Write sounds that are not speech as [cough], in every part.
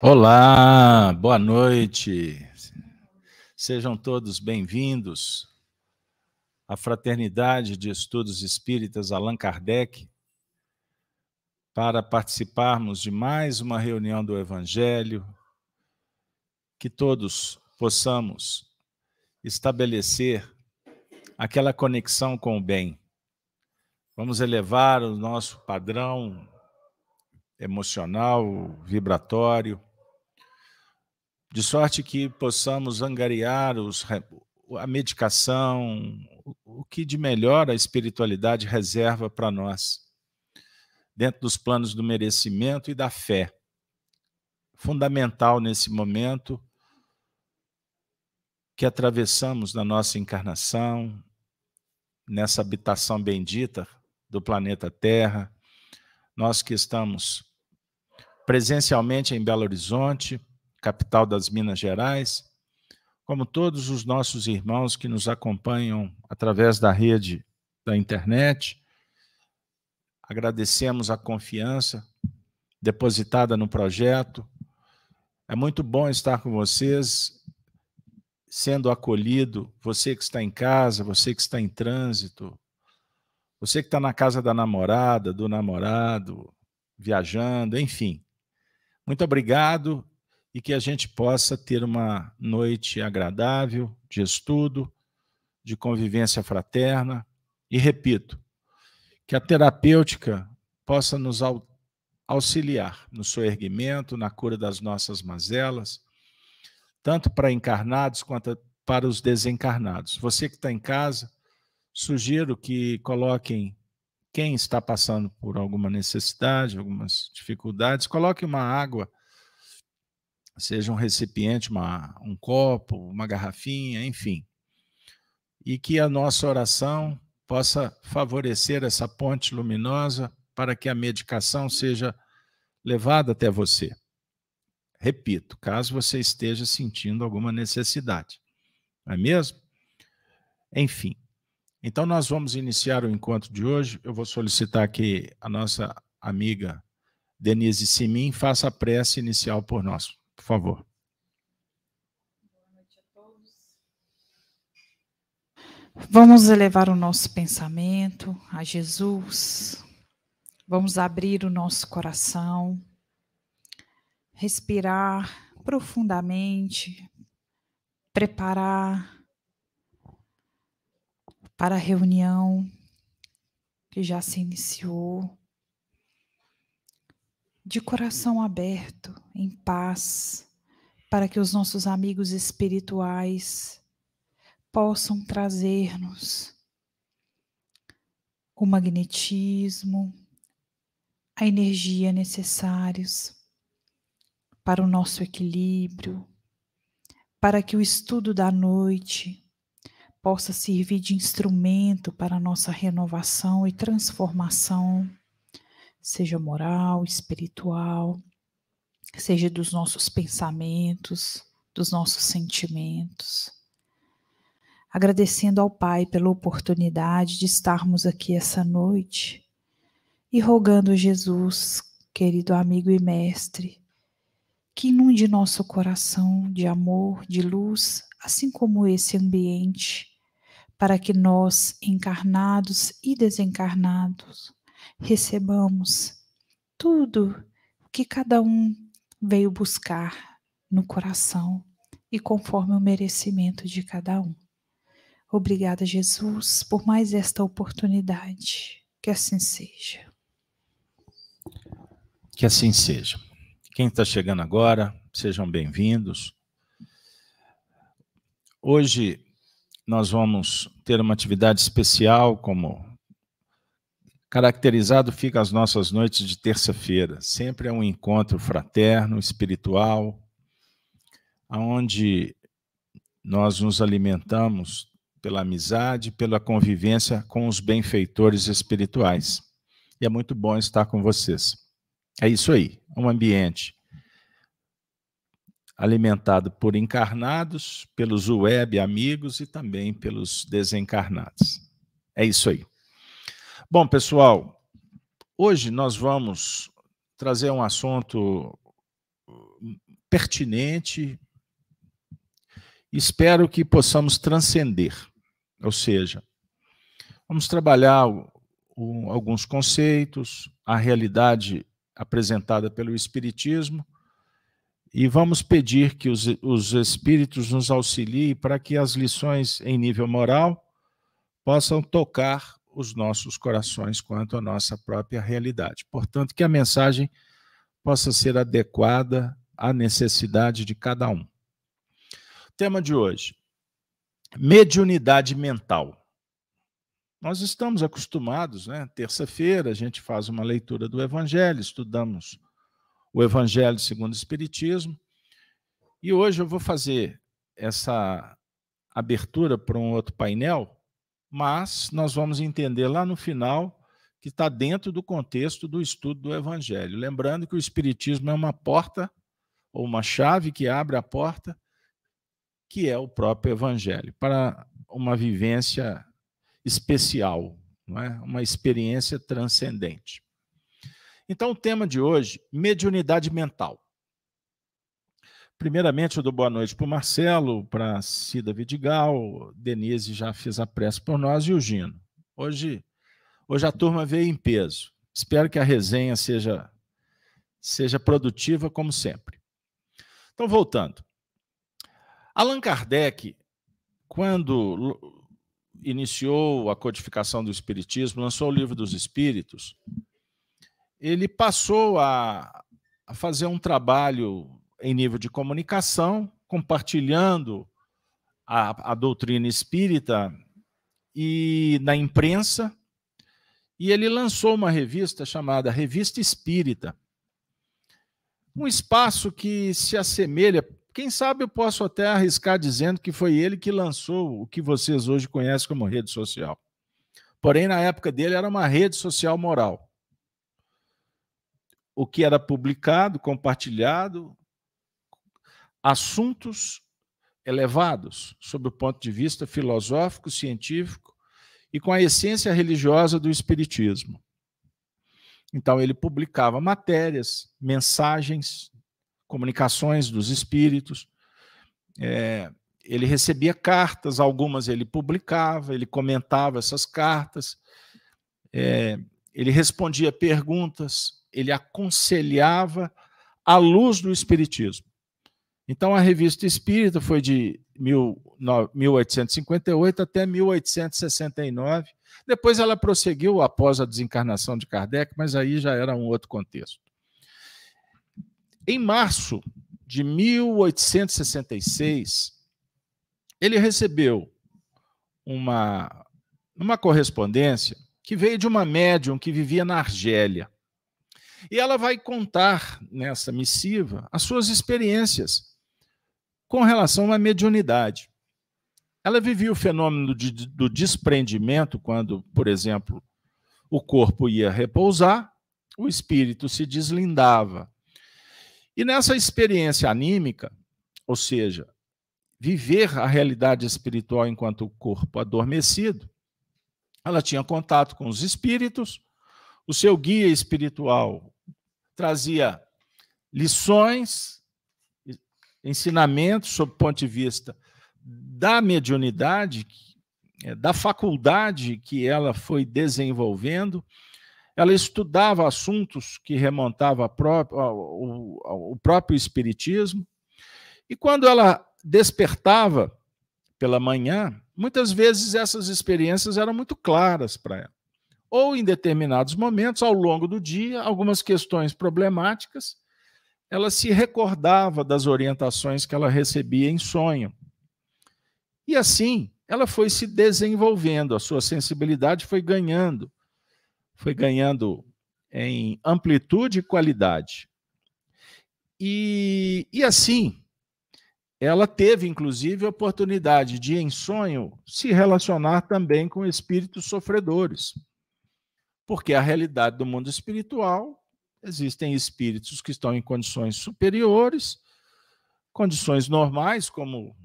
Olá, boa noite. Sejam todos bem-vindos à Fraternidade de Estudos Espíritas Allan Kardec para participarmos de mais uma reunião do Evangelho, que todos possamos estabelecer aquela conexão com o bem. Vamos elevar o nosso padrão emocional, vibratório, de sorte que possamos angariar os, a medicação, o que de melhor a espiritualidade reserva para nós, dentro dos planos do merecimento e da fé. Fundamental nesse momento que atravessamos na nossa encarnação, nessa habitação bendita do planeta Terra, nós que estamos presencialmente em Belo Horizonte, capital das Minas Gerais, como todos os nossos irmãos que nos acompanham através da rede da internet. Agradecemos a confiança depositada no projeto. É muito bom estar com vocês, sendo acolhido, você que está em casa, você que está em trânsito, você que está na casa da namorada, do namorado, viajando, enfim. Muito obrigado e que a gente possa ter uma noite agradável de estudo, de convivência fraterna. E repito, que a terapêutica possa nos auxiliar no soerguimento, na cura das nossas mazelas, tanto para encarnados quanto para os desencarnados. Você que está em casa, sugiro que coloquem quem está passando por alguma necessidade, algumas dificuldades, coloque uma água seja um recipiente, uma, um copo, uma garrafinha, enfim. E que a nossa oração possa favorecer essa ponte luminosa para que a medicação seja levada até você. Repito, caso você esteja sentindo alguma necessidade. Não é mesmo? Enfim. Então, nós vamos iniciar o encontro de hoje. Eu vou solicitar que a nossa amiga Denise Simin faça a prece inicial por nós. Favor. Vamos elevar o nosso pensamento a Jesus. Vamos abrir o nosso coração, respirar profundamente, preparar para a reunião que já se iniciou de coração aberto, em paz, para que os nossos amigos espirituais possam trazer-nos o magnetismo, a energia necessários para o nosso equilíbrio, para que o estudo da noite possa servir de instrumento para a nossa renovação e transformação seja moral, espiritual, seja dos nossos pensamentos, dos nossos sentimentos. Agradecendo ao Pai pela oportunidade de estarmos aqui essa noite e rogando a Jesus, querido amigo e mestre, que inunde nosso coração de amor, de luz, assim como esse ambiente, para que nós, encarnados e desencarnados, recebamos tudo que cada um veio buscar no coração e conforme o merecimento de cada um. Obrigada, Jesus, por mais esta oportunidade. Que assim seja. Que assim seja. Quem está chegando agora, sejam bem-vindos. Hoje nós vamos ter uma atividade especial, como Caracterizado fica as nossas noites de terça-feira. Sempre é um encontro fraterno, espiritual, onde nós nos alimentamos pela amizade, pela convivência com os benfeitores espirituais. E é muito bom estar com vocês. É isso aí, um ambiente alimentado por encarnados, pelos web amigos e também pelos desencarnados. É isso aí. Bom, pessoal, hoje nós vamos trazer um assunto pertinente. Espero que possamos transcender, ou seja, vamos trabalhar alguns conceitos, a realidade apresentada pelo Espiritismo, e vamos pedir que os, os Espíritos nos auxiliem para que as lições em nível moral possam tocar os nossos corações quanto à nossa própria realidade. Portanto, que a mensagem possa ser adequada à necessidade de cada um. Tema de hoje: mediunidade mental. Nós estamos acostumados, né? Terça-feira a gente faz uma leitura do Evangelho, estudamos o Evangelho segundo o Espiritismo, e hoje eu vou fazer essa abertura para um outro painel mas nós vamos entender lá no final que está dentro do contexto do estudo do Evangelho. Lembrando que o Espiritismo é uma porta, ou uma chave que abre a porta, que é o próprio Evangelho, para uma vivência especial, não é? uma experiência transcendente. Então, o tema de hoje, mediunidade mental. Primeiramente, eu dou boa noite para o Marcelo, para Cida Vidigal, Denise já fez a prece por nós e o Gino. Hoje, hoje a turma veio em peso. Espero que a resenha seja, seja produtiva, como sempre. Então, voltando. Allan Kardec, quando iniciou a codificação do Espiritismo, lançou o Livro dos Espíritos, ele passou a, a fazer um trabalho em nível de comunicação, compartilhando a, a doutrina espírita e na imprensa. E ele lançou uma revista chamada Revista Espírita. Um espaço que se assemelha, quem sabe eu posso até arriscar dizendo que foi ele que lançou o que vocês hoje conhecem como rede social. Porém, na época dele, era uma rede social moral. O que era publicado, compartilhado, assuntos elevados sob o ponto de vista filosófico, científico e com a essência religiosa do Espiritismo. Então, ele publicava matérias, mensagens, comunicações dos espíritos. É, ele recebia cartas, algumas ele publicava, ele comentava essas cartas, é, ele respondia perguntas, ele aconselhava à luz do Espiritismo. Então, a revista Espírita foi de 1858 até 1869. Depois ela prosseguiu após a desencarnação de Kardec, mas aí já era um outro contexto. Em março de 1866, ele recebeu uma, uma correspondência que veio de uma médium que vivia na Argélia. E ela vai contar nessa missiva as suas experiências com relação à mediunidade. Ela vivia o fenômeno de, do desprendimento quando, por exemplo, o corpo ia repousar, o espírito se deslindava. E nessa experiência anímica, ou seja, viver a realidade espiritual enquanto o corpo adormecido, ela tinha contato com os espíritos, o seu guia espiritual trazia lições ensinamentos sob o ponto de vista da mediunidade, é, da faculdade que ela foi desenvolvendo. Ela estudava assuntos que remontavam ao, próprio Espiritismo. E quando ela despertava pela manhã, muitas vezes essas experiências eram muito claras para ela. Ou em determinados momentos, ao longo do dia, algumas questões problemáticas ela se recordava das orientações que ela recebia em sonho. E assim, ela foi se desenvolvendo, a sua sensibilidade foi ganhando, foi ganhando em amplitude e qualidade. E, e assim, ela teve, inclusive, a oportunidade de, em sonho, se relacionar também com espíritos sofredores. Porque a realidade do mundo espiritual Existem espíritos que estão em condições superiores, condições normais, como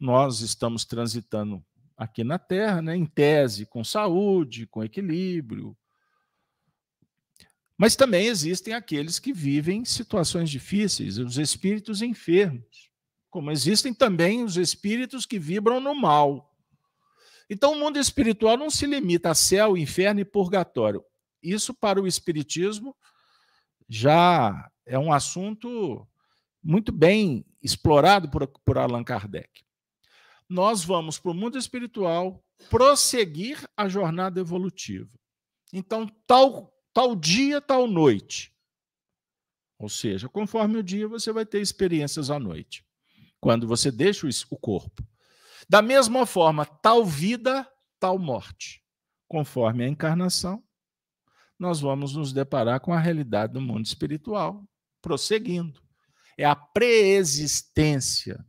nós estamos transitando aqui na Terra, né, em tese, com saúde, com equilíbrio. Mas também existem aqueles que vivem situações difíceis, os espíritos enfermos, como existem também os espíritos que vibram no mal. Então, o mundo espiritual não se limita a céu, inferno e purgatório. Isso, para o Espiritismo, já é um assunto muito bem explorado por, por Allan Kardec. Nós vamos para o mundo espiritual prosseguir a jornada evolutiva. Então, tal, tal dia, tal noite. Ou seja, conforme o dia, você vai ter experiências à noite, quando você deixa o corpo. Da mesma forma, tal vida, tal morte. Conforme a encarnação, nós vamos nos deparar com a realidade do mundo espiritual, prosseguindo. É a preexistência.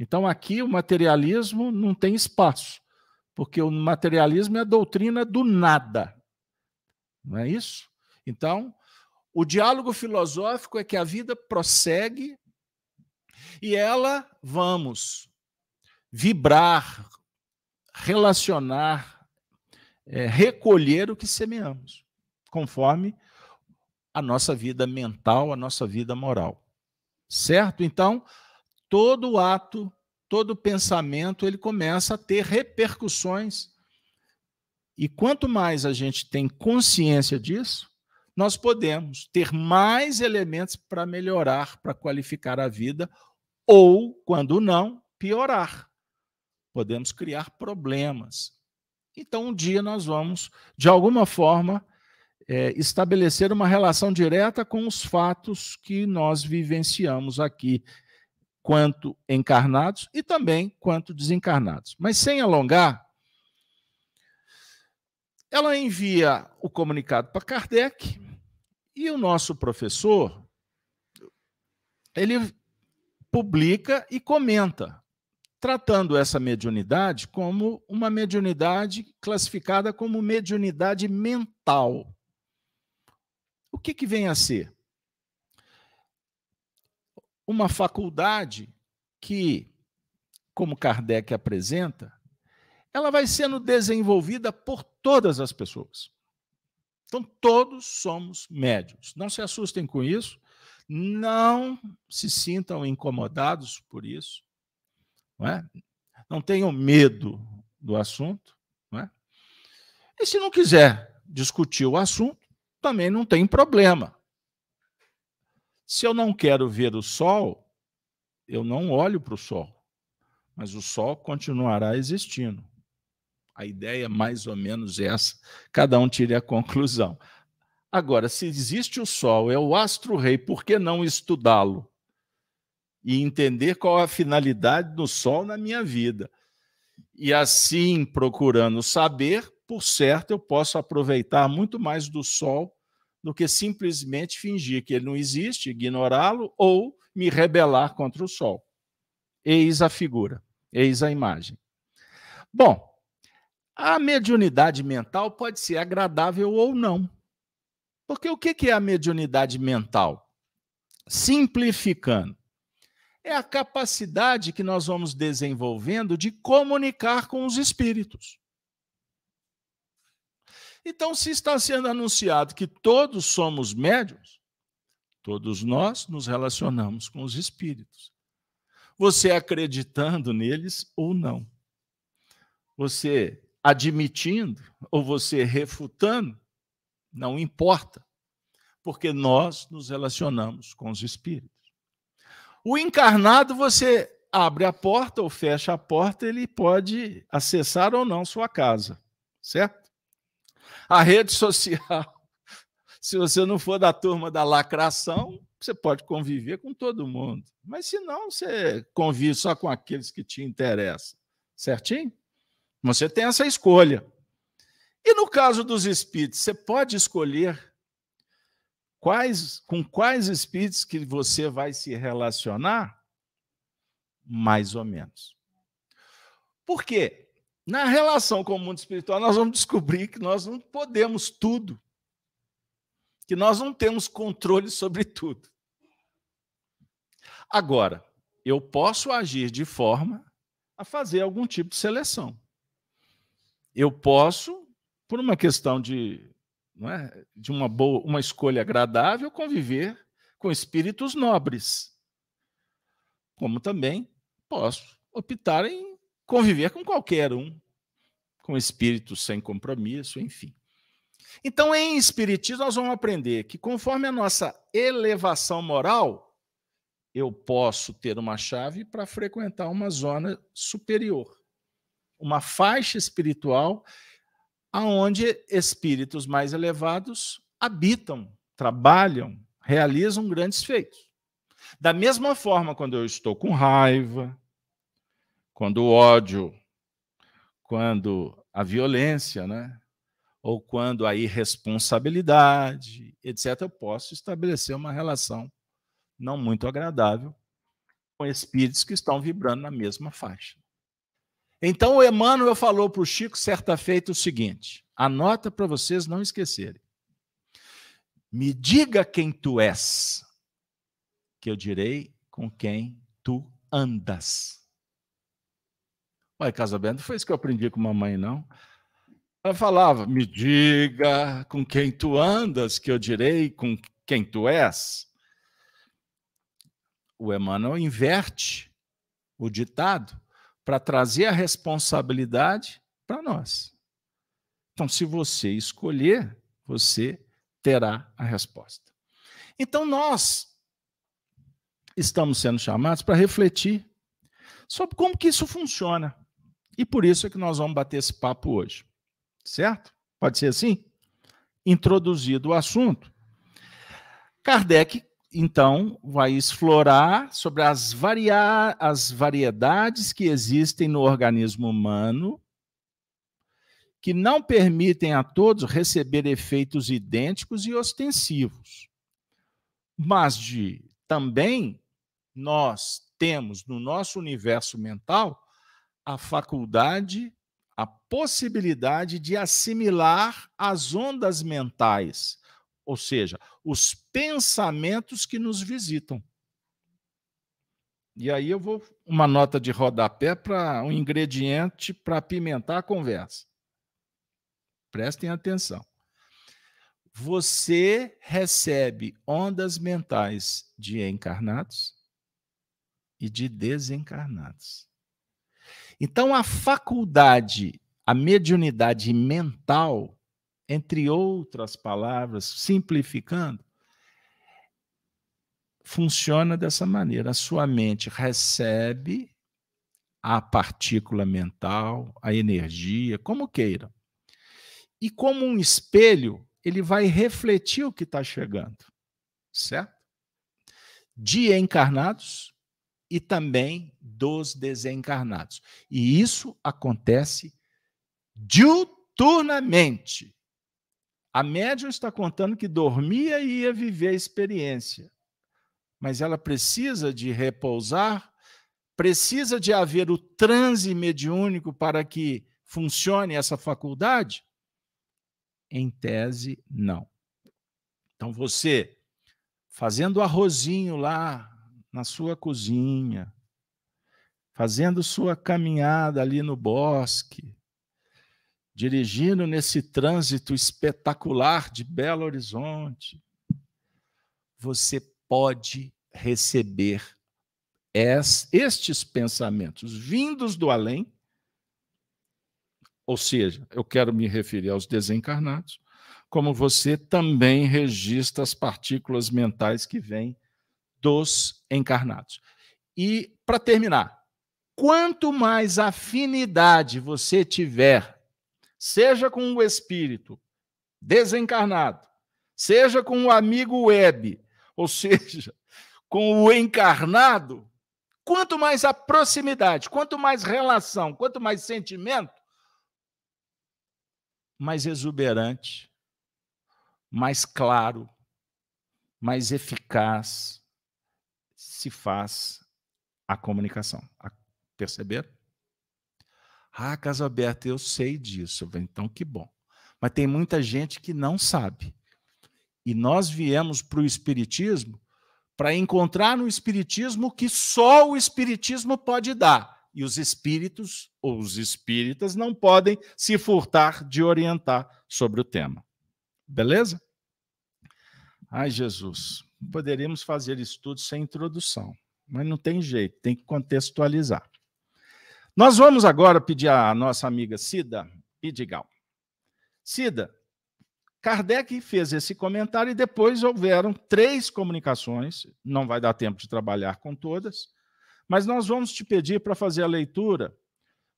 Então, aqui o materialismo não tem espaço, porque o materialismo é a doutrina do nada. Não é isso? Então, o diálogo filosófico é que a vida prossegue e ela, vamos, vibrar, relacionar, é, recolher o que semeamos, conforme a nossa vida mental, a nossa vida moral. Certo? Então, todo ato, todo pensamento, ele começa a ter repercussões. E quanto mais a gente tem consciência disso, nós podemos ter mais elementos para melhorar, para qualificar a vida, ou, quando não, piorar podemos criar problemas. Então, um dia nós vamos, de alguma forma, é, estabelecer uma relação direta com os fatos que nós vivenciamos aqui, quanto encarnados e também quanto desencarnados. Mas sem alongar, ela envia o comunicado para Kardec e o nosso professor ele publica e comenta tratando essa mediunidade como uma mediunidade classificada como mediunidade mental. O que, que vem a ser? Uma faculdade que, como Kardec apresenta, ela vai sendo desenvolvida por todas as pessoas. Então, todos somos médios. Não se assustem com isso, não se sintam incomodados por isso. Não, é? não tenham medo do assunto. Não é? E se não quiser discutir o assunto, também não tem problema. Se eu não quero ver o sol, eu não olho para o sol, mas o sol continuará existindo. A ideia é mais ou menos essa, cada um tire a conclusão. Agora, se existe o sol, é o astro-rei, por que não estudá-lo? e entender qual a finalidade do sol na minha vida. E assim, procurando saber, por certo, eu posso aproveitar muito mais do sol do que simplesmente fingir que ele não existe, ignorá-lo ou me rebelar contra o sol. Eis a figura, eis a imagem. Bom, a mediunidade mental pode ser agradável ou não. Porque o que é a mediunidade mental? Simplificando, é a capacidade que nós vamos desenvolvendo de comunicar com os espíritos. Então, se está sendo anunciado que todos somos médios, todos nós nos relacionamos com os espíritos. Você acreditando neles ou não. Você admitindo ou você refutando, não importa, porque nós nos relacionamos com os espíritos. O encarnado, você abre a porta ou fecha a porta, ele pode acessar ou não sua casa, certo? A rede social, [laughs] se você não for da turma da lacração, você pode conviver com todo mundo. Mas se não, você convive só com aqueles que te interessam, certinho? Você tem essa escolha. E no caso dos espíritos, você pode escolher Quais, com quais espíritos que você vai se relacionar? Mais ou menos. Por quê? Na relação com o mundo espiritual, nós vamos descobrir que nós não podemos tudo. Que nós não temos controle sobre tudo. Agora, eu posso agir de forma a fazer algum tipo de seleção. Eu posso, por uma questão de não é, de uma boa, uma escolha agradável, conviver com espíritos nobres. Como também posso optar em conviver com qualquer um, com espíritos sem compromisso, enfim. Então, em Espiritismo, nós vamos aprender que, conforme a nossa elevação moral, eu posso ter uma chave para frequentar uma zona superior, uma faixa espiritual aonde espíritos mais elevados habitam, trabalham, realizam grandes feitos. Da mesma forma, quando eu estou com raiva, quando o ódio, quando a violência, né? ou quando a irresponsabilidade, etc., eu posso estabelecer uma relação não muito agradável com espíritos que estão vibrando na mesma faixa. Então o Emmanuel falou para o Chico certa feita o seguinte: anota para vocês não esquecerem. Me diga quem tu és, que eu direi com quem tu andas. Ué, Casa Bento, não foi isso que eu aprendi com mamãe, não. Ela falava: Me diga com quem tu andas, que eu direi com quem tu és. O Emmanuel inverte o ditado para trazer a responsabilidade para nós. Então, se você escolher, você terá a resposta. Então, nós estamos sendo chamados para refletir sobre como que isso funciona. E por isso é que nós vamos bater esse papo hoje. Certo? Pode ser assim? Introduzido o assunto, Kardec, então, vai explorar sobre as, varia as variedades que existem no organismo humano que não permitem a todos receber efeitos idênticos e ostensivos. Mas de também nós temos no nosso universo mental a faculdade a possibilidade de assimilar as ondas mentais, ou seja, os pensamentos que nos visitam. E aí eu vou uma nota de rodapé para um ingrediente para apimentar a conversa. Prestem atenção. Você recebe ondas mentais de encarnados e de desencarnados. Então, a faculdade, a mediunidade mental, entre outras palavras, simplificando, funciona dessa maneira. A sua mente recebe a partícula mental, a energia, como queira. E como um espelho, ele vai refletir o que está chegando, certo? De encarnados e também dos desencarnados. E isso acontece diuturnamente. A médium está contando que dormia e ia viver a experiência, mas ela precisa de repousar, precisa de haver o transe mediúnico para que funcione essa faculdade? Em tese, não. Então você, fazendo arrozinho lá na sua cozinha, fazendo sua caminhada ali no bosque, dirigindo nesse trânsito espetacular de Belo Horizonte, você pode receber estes pensamentos vindos do além, ou seja, eu quero me referir aos desencarnados, como você também registra as partículas mentais que vêm dos encarnados. E, para terminar, quanto mais afinidade você tiver, seja com o espírito desencarnado, seja com o amigo web, ou seja, com o encarnado, quanto mais a proximidade, quanto mais relação, quanto mais sentimento, mais exuberante, mais claro, mais eficaz, se faz a comunicação. Perceberam? Ah, Casa Aberta, eu sei disso. Então, que bom. Mas tem muita gente que não sabe. E nós viemos para o Espiritismo para encontrar no Espiritismo o que só o Espiritismo pode dar. E os espíritos, ou os espíritas, não podem se furtar de orientar sobre o tema. Beleza? Ai, Jesus, poderíamos fazer estudos sem introdução, mas não tem jeito, tem que contextualizar. Nós vamos agora pedir à nossa amiga Cida Idigal. Cida, Kardec fez esse comentário e depois houveram três comunicações, não vai dar tempo de trabalhar com todas, mas nós vamos te pedir para fazer a leitura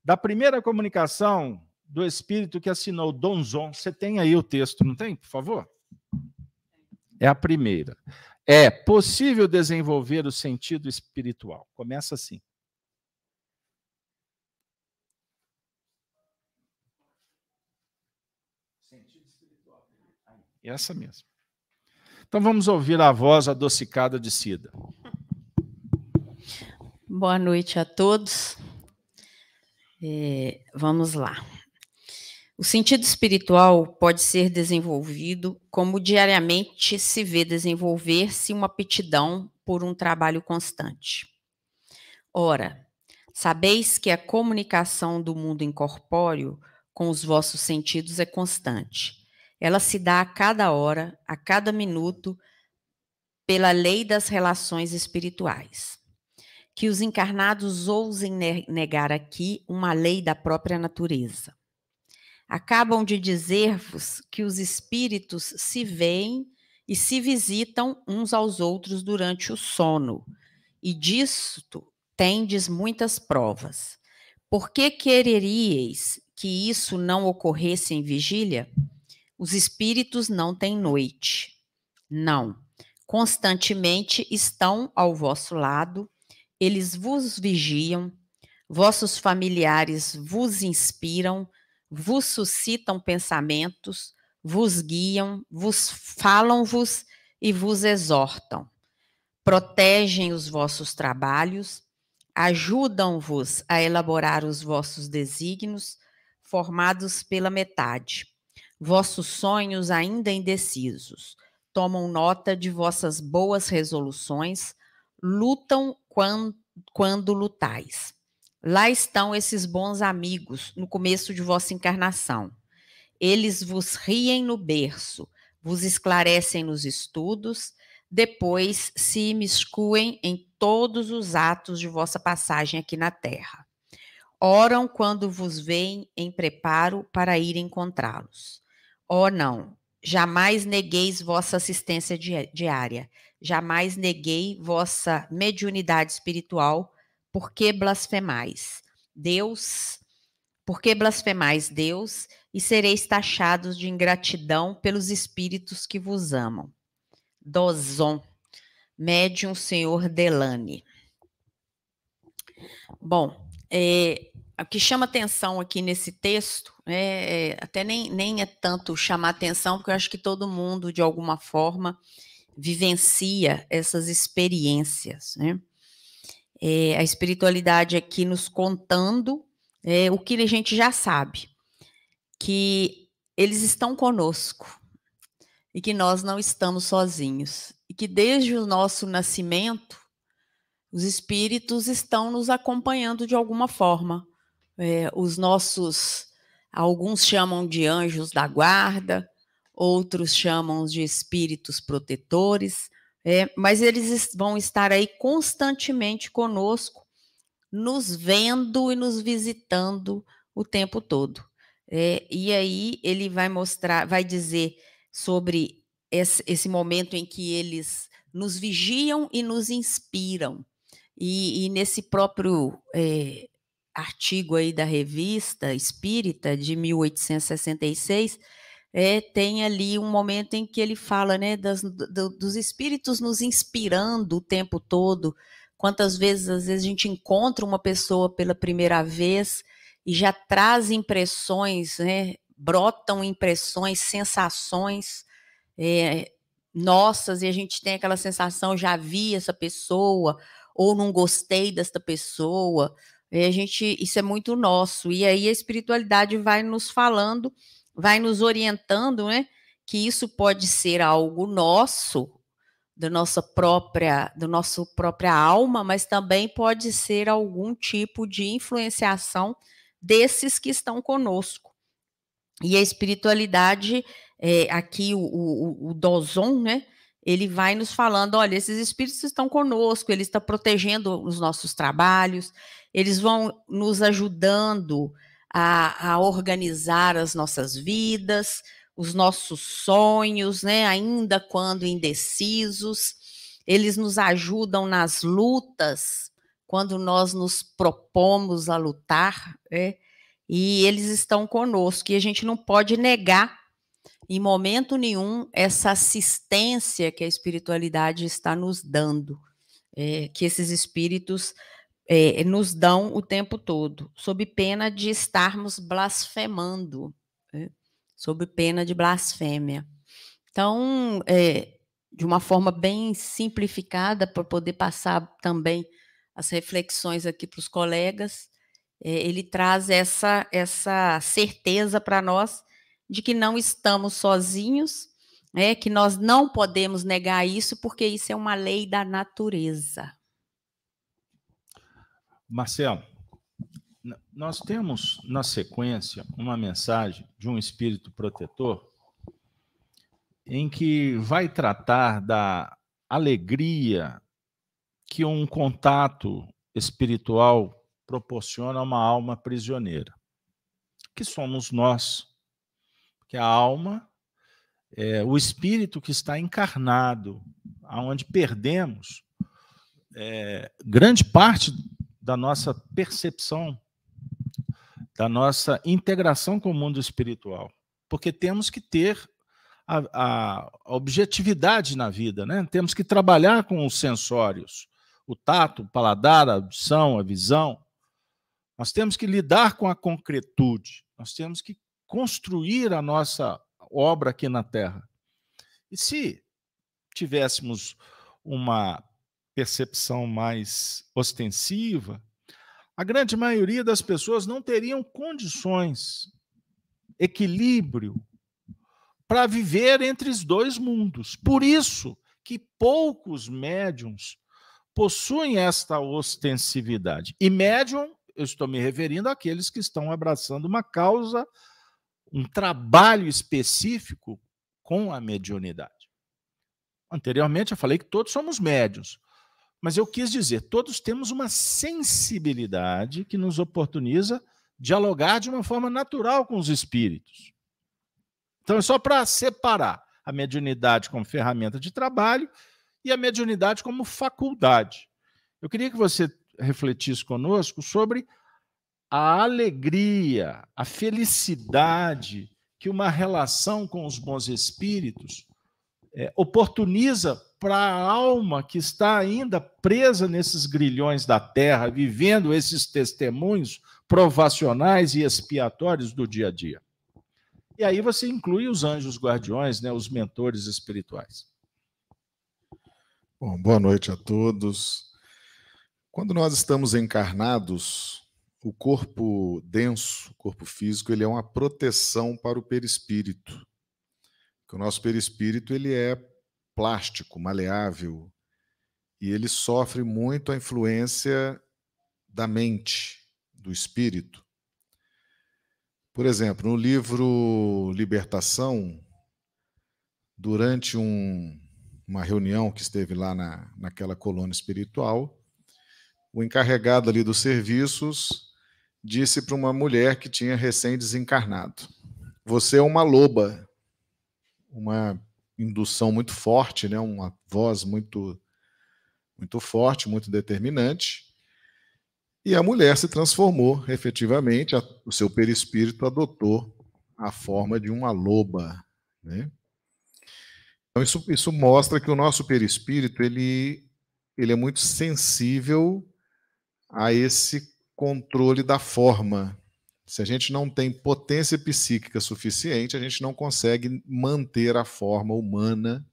da primeira comunicação do espírito que assinou Donzon. Você tem aí o texto, não tem, por favor? É a primeira. É possível desenvolver o sentido espiritual. Começa assim. Sentido espiritual. Essa mesmo. Então vamos ouvir a voz adocicada de Cida. Boa noite a todos. É, vamos lá. O sentido espiritual pode ser desenvolvido como diariamente se vê desenvolver-se uma aptidão por um trabalho constante. Ora, sabeis que a comunicação do mundo incorpóreo com os vossos sentidos é constante. Ela se dá a cada hora, a cada minuto, pela lei das relações espirituais. Que os encarnados ousem negar aqui uma lei da própria natureza acabam de dizer-vos que os espíritos se veem e se visitam uns aos outros durante o sono, e disto tendes muitas provas. Por que quereríeis que isso não ocorresse em vigília? Os espíritos não têm noite. Não. Constantemente estão ao vosso lado, eles vos vigiam, vossos familiares vos inspiram, vos suscitam pensamentos, vos guiam, vos falam-vos e vos exortam. Protegem os vossos trabalhos, ajudam-vos a elaborar os vossos desígnios, formados pela metade. Vossos sonhos ainda indecisos, tomam nota de vossas boas resoluções, lutam quando, quando lutais. Lá estão esses bons amigos no começo de vossa encarnação. Eles vos riem no berço, vos esclarecem nos estudos, depois se imiscuem em todos os atos de vossa passagem aqui na terra. Oram quando vos veem em preparo para ir encontrá-los. Oh, não, jamais negueis vossa assistência diária, jamais neguei vossa mediunidade espiritual por que blasfemais Deus? Por que blasfemais Deus e sereis taxados de ingratidão pelos espíritos que vos amam? Dozon, médium senhor Delane. Bom, é, o que chama atenção aqui nesse texto, é, é, até nem, nem é tanto chamar atenção, porque eu acho que todo mundo, de alguma forma, vivencia essas experiências, né? É, a espiritualidade aqui nos contando é, o que a gente já sabe, que eles estão conosco e que nós não estamos sozinhos e que desde o nosso nascimento os espíritos estão nos acompanhando de alguma forma. É, os nossos, alguns chamam de anjos da guarda, outros chamam de espíritos protetores, é, mas eles vão estar aí constantemente conosco, nos vendo e nos visitando o tempo todo. É, e aí ele vai mostrar, vai dizer sobre esse, esse, momento em que eles nos vigiam e nos inspiram. E, e nesse próprio é, artigo aí da revista Espírita de 1866, é, tem ali um momento em que ele fala né, das, do, dos espíritos nos inspirando o tempo todo. Quantas vezes, às vezes, a gente encontra uma pessoa pela primeira vez e já traz impressões, né, brotam impressões, sensações é, nossas, e a gente tem aquela sensação, já vi essa pessoa, ou não gostei desta pessoa. E a gente, isso é muito nosso. E aí a espiritualidade vai nos falando vai nos orientando, né? Que isso pode ser algo nosso, da nossa própria, do nosso própria alma, mas também pode ser algum tipo de influenciação desses que estão conosco. E a espiritualidade é, aqui o, o, o Dozon, né? Ele vai nos falando: olha, esses espíritos estão conosco, eles estão protegendo os nossos trabalhos, eles vão nos ajudando a, a organizar as nossas vidas, os nossos sonhos, né? Ainda quando indecisos, eles nos ajudam nas lutas, quando nós nos propomos a lutar, né? e eles estão conosco, e a gente não pode negar em momento nenhum essa assistência que a espiritualidade está nos dando, é, que esses espíritos é, nos dão o tempo todo, sob pena de estarmos blasfemando, né? sob pena de blasfêmia. Então, é, de uma forma bem simplificada, para poder passar também as reflexões aqui para os colegas, é, ele traz essa, essa certeza para nós de que não estamos sozinhos, é que nós não podemos negar isso, porque isso é uma lei da natureza. Marcelo, nós temos na sequência uma mensagem de um espírito protetor em que vai tratar da alegria que um contato espiritual proporciona a uma alma prisioneira, que somos nós que a alma é o espírito que está encarnado, aonde perdemos é, grande parte da nossa percepção, da nossa integração com o mundo espiritual, porque temos que ter a, a, objetividade na vida, né? Temos que trabalhar com os sensórios, o tato, o paladar, a audição, a visão. Nós temos que lidar com a concretude. Nós temos que construir a nossa obra aqui na Terra. E se tivéssemos uma percepção mais ostensiva, a grande maioria das pessoas não teriam condições, equilíbrio para viver entre os dois mundos. Por isso que poucos médiums possuem esta ostensividade. E médium, eu estou me referindo àqueles que estão abraçando uma causa um trabalho específico com a mediunidade. Anteriormente eu falei que todos somos médios, mas eu quis dizer, todos temos uma sensibilidade que nos oportuniza dialogar de uma forma natural com os espíritos. Então é só para separar a mediunidade como ferramenta de trabalho e a mediunidade como faculdade. Eu queria que você refletisse conosco sobre a alegria, a felicidade que uma relação com os bons espíritos é, oportuniza para a alma que está ainda presa nesses grilhões da terra, vivendo esses testemunhos provacionais e expiatórios do dia a dia. E aí você inclui os anjos guardiões, né, os mentores espirituais. Bom, boa noite a todos. Quando nós estamos encarnados, o corpo denso, o corpo físico, ele é uma proteção para o perispírito. o nosso perispírito ele é plástico, maleável, e ele sofre muito a influência da mente, do espírito. Por exemplo, no livro Libertação, durante um, uma reunião que esteve lá na, naquela colônia espiritual, o encarregado ali dos serviços disse para uma mulher que tinha recém-desencarnado: Você é uma loba. Uma indução muito forte, né? uma voz muito, muito forte, muito determinante. E a mulher se transformou, efetivamente, a, o seu perispírito adotou a forma de uma loba. Né? Então, isso, isso mostra que o nosso perispírito ele, ele é muito sensível a esse controle da forma. Se a gente não tem potência psíquica suficiente, a gente não consegue manter a forma humana.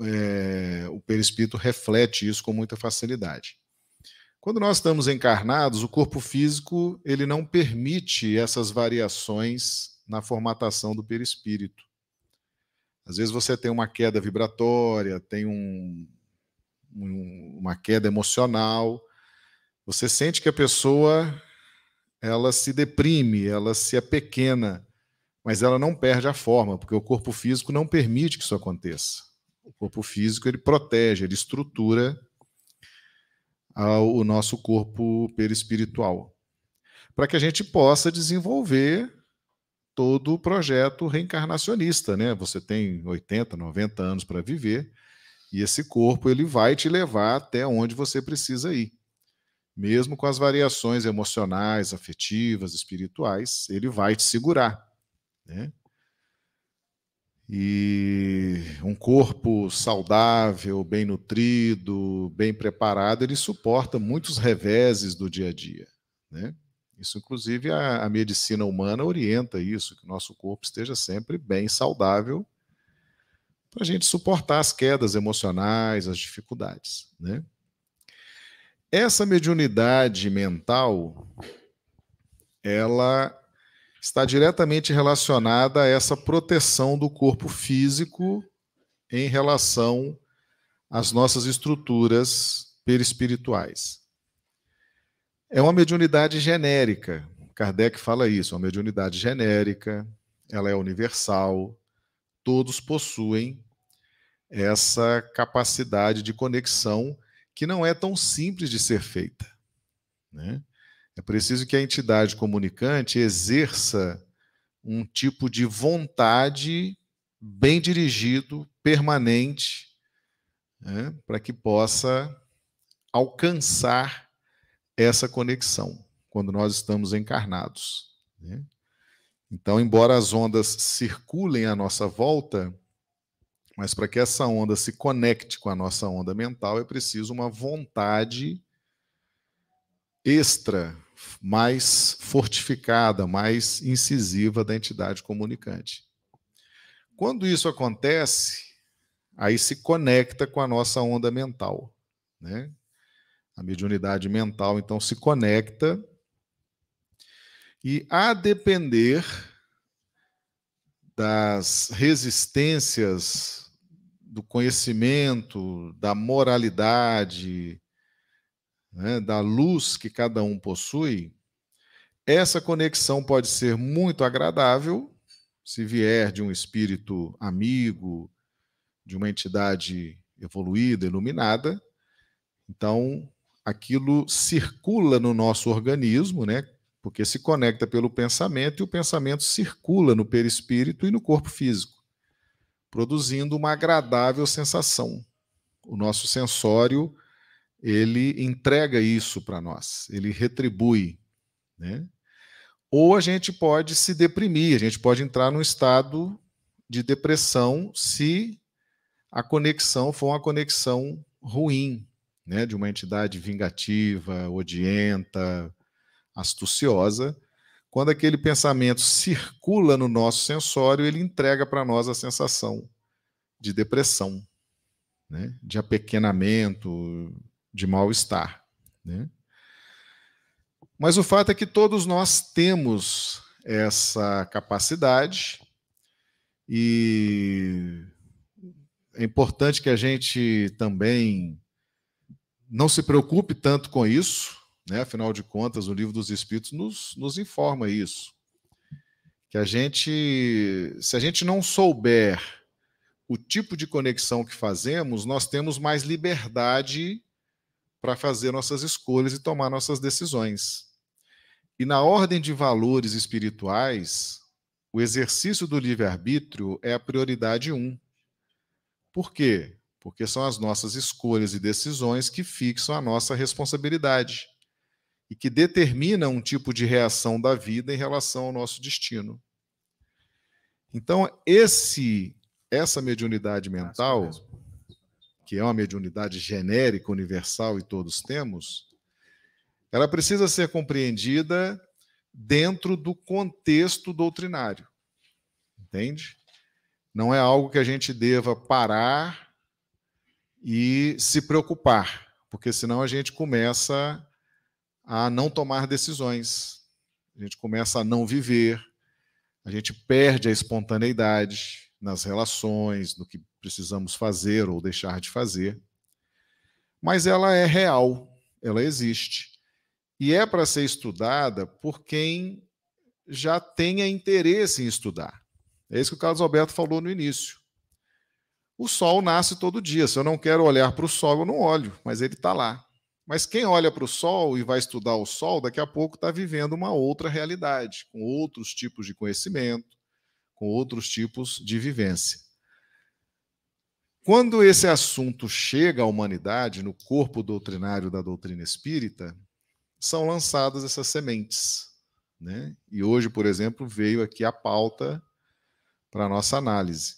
É, o perispírito reflete isso com muita facilidade. Quando nós estamos encarnados, o corpo físico ele não permite essas variações na formatação do perispírito. Às vezes você tem uma queda vibratória, tem um, um, uma queda emocional, você sente que a pessoa ela se deprime, ela se apequena mas ela não perde a forma, porque o corpo físico não permite que isso aconteça. O corpo físico ele protege, ele estrutura o nosso corpo perispiritual, para que a gente possa desenvolver todo o projeto reencarnacionista, né? Você tem 80, 90 anos para viver e esse corpo ele vai te levar até onde você precisa ir. Mesmo com as variações emocionais, afetivas, espirituais, ele vai te segurar. Né? E um corpo saudável, bem nutrido, bem preparado, ele suporta muitos reveses do dia a dia. Né? Isso, inclusive, a, a, medicina humana orienta isso, que o nosso corpo esteja sempre bem saudável para a gente suportar as quedas emocionais, as dificuldades. Né? Essa mediunidade mental, ela está diretamente relacionada a essa proteção do corpo físico em relação às nossas estruturas perispirituais. É uma mediunidade genérica. Kardec fala isso, é uma mediunidade genérica, ela é universal, todos possuem essa capacidade de conexão que não é tão simples de ser feita. Né? É preciso que a entidade comunicante exerça um tipo de vontade bem dirigido, permanente, né, para que possa alcançar essa conexão quando nós estamos encarnados. Né? Então, embora as ondas circulem à nossa volta, mas para que essa onda se conecte com a nossa onda mental, é preciso uma vontade extra mais fortificada, mais incisiva da entidade comunicante. Quando isso acontece, aí se conecta com a nossa onda mental, né? A mediunidade mental então se conecta e a depender das resistências do conhecimento, da moralidade, né, da luz que cada um possui, essa conexão pode ser muito agradável, se vier de um espírito amigo, de uma entidade evoluída, iluminada. Então, aquilo circula no nosso organismo, né? Porque se conecta pelo pensamento e o pensamento circula no perispírito e no corpo físico, produzindo uma agradável sensação. O nosso sensório ele entrega isso para nós, ele retribui. Né? Ou a gente pode se deprimir, a gente pode entrar num estado de depressão se a conexão for uma conexão ruim, né? de uma entidade vingativa, odienta, astuciosa. Quando aquele pensamento circula no nosso sensório, ele entrega para nós a sensação de depressão, né? de apequenamento, de mal-estar. Né? Mas o fato é que todos nós temos essa capacidade e é importante que a gente também não se preocupe tanto com isso, né? afinal de contas, o livro dos Espíritos nos, nos informa isso. Que a gente, se a gente não souber o tipo de conexão que fazemos, nós temos mais liberdade para fazer nossas escolhas e tomar nossas decisões. E na ordem de valores espirituais, o exercício do livre-arbítrio é a prioridade um. Por quê? Porque são as nossas escolhas e decisões que fixam a nossa responsabilidade e que determinam um tipo de reação da vida em relação ao nosso destino. Então, esse essa mediunidade mental que é uma mediunidade genérica, universal e todos temos, ela precisa ser compreendida dentro do contexto doutrinário. Entende? Não é algo que a gente deva parar e se preocupar, porque senão a gente começa a não tomar decisões, a gente começa a não viver, a gente perde a espontaneidade nas relações, no que precisamos fazer ou deixar de fazer. Mas ela é real, ela existe. E é para ser estudada por quem já tenha interesse em estudar. É isso que o Carlos Alberto falou no início. O sol nasce todo dia. Se eu não quero olhar para o sol, eu não olho, mas ele está lá. Mas quem olha para o sol e vai estudar o sol, daqui a pouco está vivendo uma outra realidade, com outros tipos de conhecimento, com outros tipos de vivência. Quando esse assunto chega à humanidade, no corpo doutrinário da doutrina espírita, são lançadas essas sementes. Né? E hoje, por exemplo, veio aqui a pauta para a nossa análise.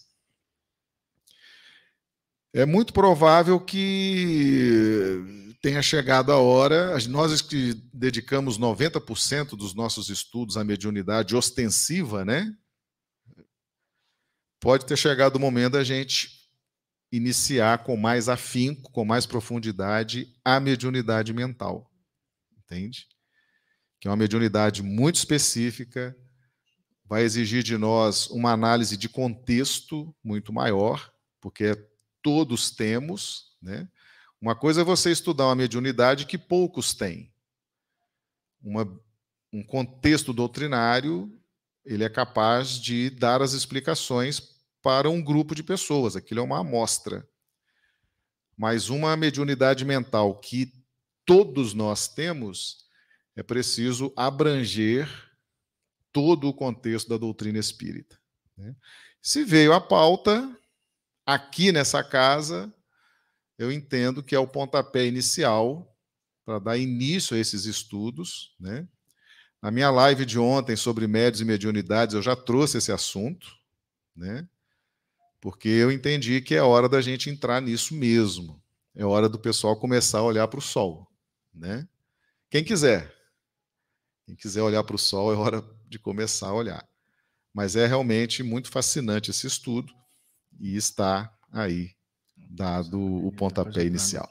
É muito provável que tenha chegado a hora, nós que dedicamos 90% dos nossos estudos à mediunidade ostensiva, né? Pode ter chegado o momento da gente iniciar com mais afinco, com mais profundidade, a mediunidade mental. Entende? Que é uma mediunidade muito específica, vai exigir de nós uma análise de contexto muito maior, porque todos temos, né? Uma coisa é você estudar uma mediunidade que poucos têm. Uma, um contexto doutrinário, ele é capaz de dar as explicações para um grupo de pessoas. Aquilo é uma amostra. Mas uma mediunidade mental que todos nós temos, é preciso abranger todo o contexto da doutrina espírita. Né? Se veio a pauta, aqui nessa casa, eu entendo que é o pontapé inicial para dar início a esses estudos. Né? Na minha live de ontem sobre médios e mediunidades, eu já trouxe esse assunto, né? porque eu entendi que é hora da gente entrar nisso mesmo. É hora do pessoal começar a olhar para o sol. Né? Quem quiser. Quem quiser olhar para o sol, é hora de começar a olhar. Mas é realmente muito fascinante esse estudo e está aí dado o pontapé inicial.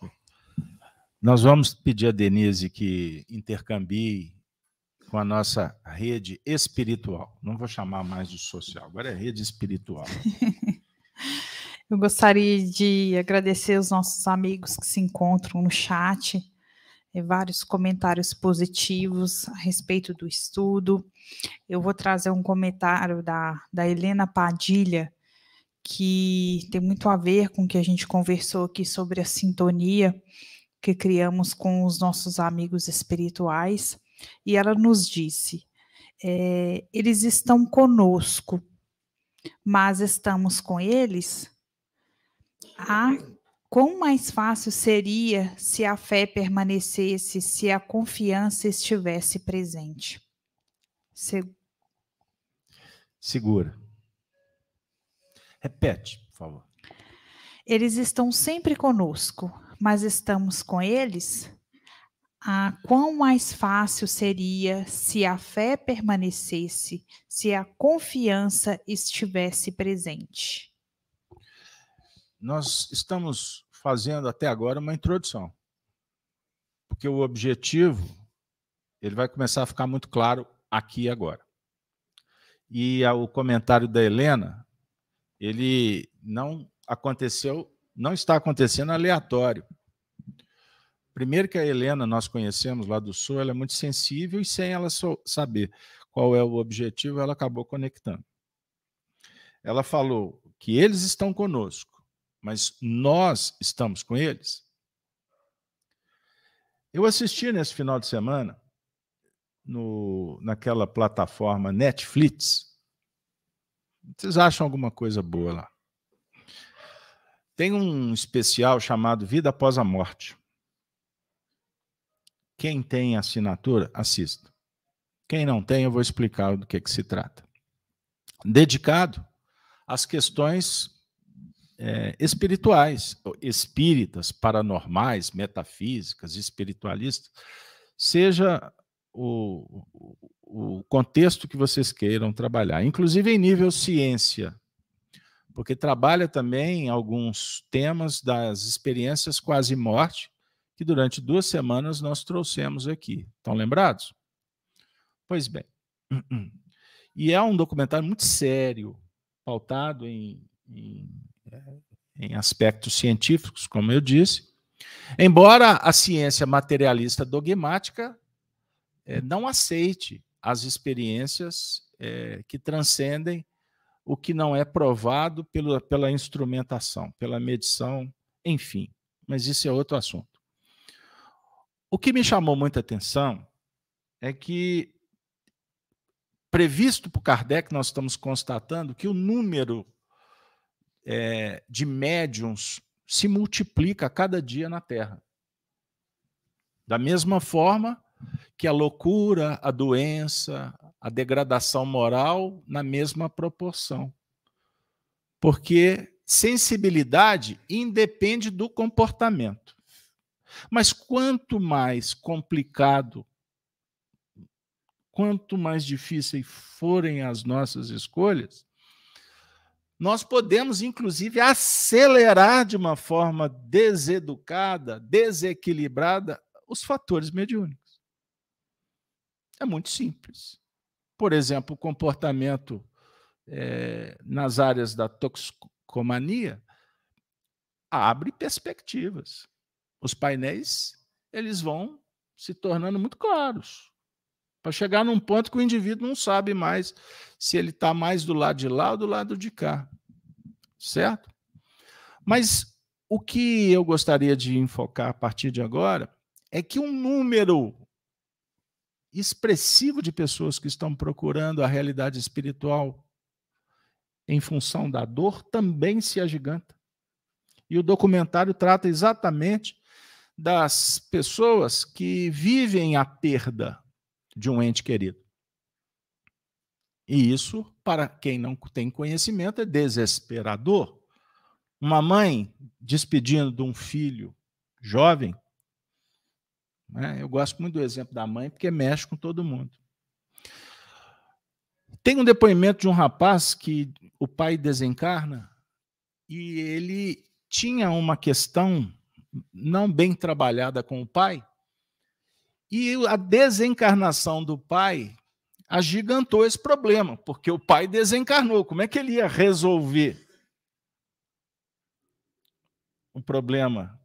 Nós vamos pedir a Denise que intercambie com a nossa rede espiritual. Não vou chamar mais de social, agora é rede espiritual. [laughs] Eu gostaria de agradecer os nossos amigos que se encontram no chat, vários comentários positivos a respeito do estudo. Eu vou trazer um comentário da, da Helena Padilha, que tem muito a ver com o que a gente conversou aqui sobre a sintonia que criamos com os nossos amigos espirituais. E ela nos disse: é, eles estão conosco, mas estamos com eles. Ah, quão mais fácil seria se a fé permanecesse, se a confiança estivesse presente. Se... Segura. Repete, por favor. Eles estão sempre conosco, mas estamos com eles? Ah, quão mais fácil seria se a fé permanecesse, se a confiança estivesse presente. Nós estamos fazendo até agora uma introdução, porque o objetivo ele vai começar a ficar muito claro aqui e agora. E o comentário da Helena ele não aconteceu, não está acontecendo aleatório. Primeiro que a Helena nós conhecemos lá do Sul, ela é muito sensível e sem ela saber qual é o objetivo, ela acabou conectando. Ela falou que eles estão conosco, mas nós estamos com eles. Eu assisti nesse final de semana no, naquela plataforma Netflix vocês acham alguma coisa boa lá? Tem um especial chamado Vida Após a Morte. Quem tem assinatura, assista. Quem não tem, eu vou explicar do que, que se trata. Dedicado às questões é, espirituais, espíritas, paranormais, metafísicas, espiritualistas, seja o, o contexto que vocês queiram trabalhar, inclusive em nível ciência, porque trabalha também alguns temas das experiências quase morte que durante duas semanas nós trouxemos aqui. Estão lembrados? Pois bem. [clears throat] E é um documentário muito sério, pautado em, em, em aspectos científicos, como eu disse. Embora a ciência materialista dogmática é, não aceite as experiências é, que transcendem o que não é provado pela, pela instrumentação, pela medição, enfim. Mas isso é outro assunto. O que me chamou muita atenção é que, previsto por Kardec, nós estamos constatando que o número é, de médiums se multiplica a cada dia na Terra. Da mesma forma que a loucura, a doença, a degradação moral, na mesma proporção. Porque sensibilidade independe do comportamento. Mas quanto mais complicado, quanto mais difíceis forem as nossas escolhas, nós podemos, inclusive, acelerar de uma forma deseducada, desequilibrada, os fatores mediúnicos. É muito simples. Por exemplo, o comportamento é, nas áreas da toxicomania abre perspectivas. Os painéis eles vão se tornando muito claros para chegar num ponto que o indivíduo não sabe mais se ele está mais do lado de lá ou do lado de cá. Certo? Mas o que eu gostaria de enfocar a partir de agora é que um número expressivo de pessoas que estão procurando a realidade espiritual em função da dor também se agiganta. E o documentário trata exatamente das pessoas que vivem a perda de um ente querido. E isso, para quem não tem conhecimento, é desesperador. Uma mãe despedindo de um filho jovem, né? eu gosto muito do exemplo da mãe, porque mexe com todo mundo. Tem um depoimento de um rapaz que o pai desencarna e ele tinha uma questão não bem trabalhada com o pai, e a desencarnação do pai agigantou esse problema, porque o pai desencarnou. Como é que ele ia resolver o problema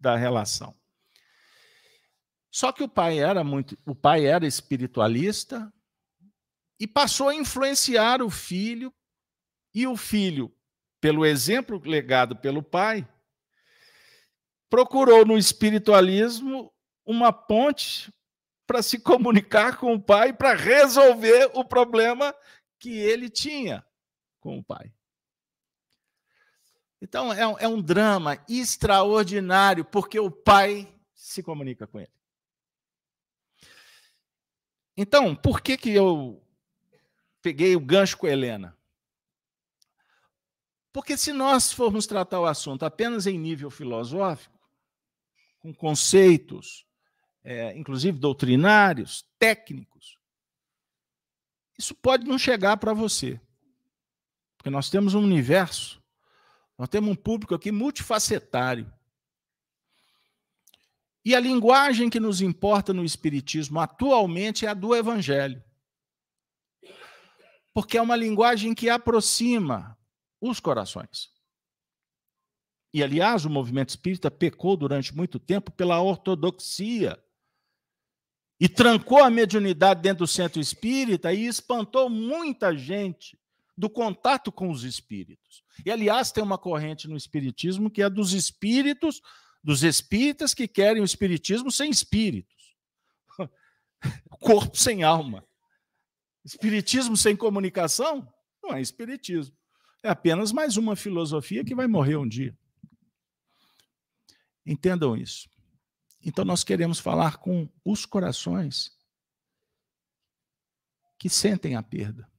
da relação? Só que o pai era muito, o pai era espiritualista e passou a influenciar o filho e o filho, pelo exemplo legado pelo pai, procurou no espiritualismo uma ponte para se comunicar com o pai para resolver o problema que ele tinha com o pai. Então, é um, é um drama extraordinário, porque o pai se comunica com ele. Então, por que, que eu peguei o gancho com a Helena? Porque se nós formos tratar o assunto apenas em nível filosófico, com conceitos, é, inclusive doutrinários, técnicos, isso pode não chegar para você. Porque nós temos um universo, nós temos um público aqui multifacetário. E a linguagem que nos importa no Espiritismo atualmente é a do Evangelho. Porque é uma linguagem que aproxima os corações. E, aliás, o movimento espírita pecou durante muito tempo pela ortodoxia e trancou a mediunidade dentro do centro espírita e espantou muita gente do contato com os espíritos. E, aliás, tem uma corrente no espiritismo que é dos espíritos, dos espíritas que querem o espiritismo sem espíritos. [laughs] Corpo sem alma. Espiritismo sem comunicação não é espiritismo. É apenas mais uma filosofia que vai morrer um dia. Entendam isso. Então, nós queremos falar com os corações que sentem a perda.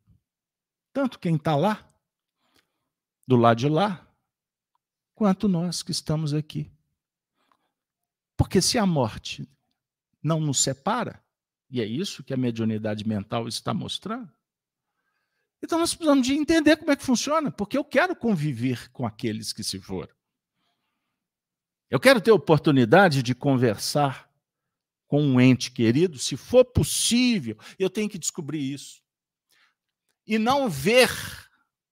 Tanto quem está lá, do lado de lá, quanto nós que estamos aqui. Porque se a morte não nos separa, e é isso que a mediunidade mental está mostrando, então nós precisamos de entender como é que funciona, porque eu quero conviver com aqueles que se foram. Eu quero ter oportunidade de conversar com um ente querido, se for possível, eu tenho que descobrir isso. E não ver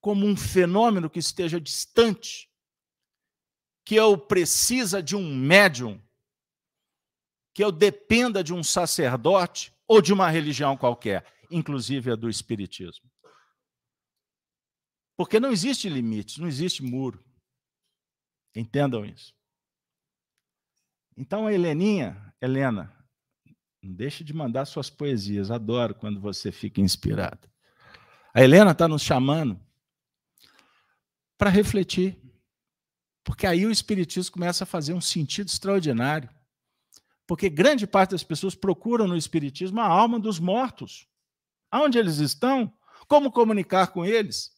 como um fenômeno que esteja distante, que eu precisa de um médium, que eu dependa de um sacerdote, ou de uma religião qualquer, inclusive a do Espiritismo. Porque não existe limites, não existe muro. Entendam isso. Então, a Heleninha, Helena, não deixe de mandar suas poesias, adoro quando você fica inspirada. A Helena está nos chamando para refletir, porque aí o Espiritismo começa a fazer um sentido extraordinário. Porque grande parte das pessoas procuram no Espiritismo a alma dos mortos. Aonde eles estão? Como comunicar com eles?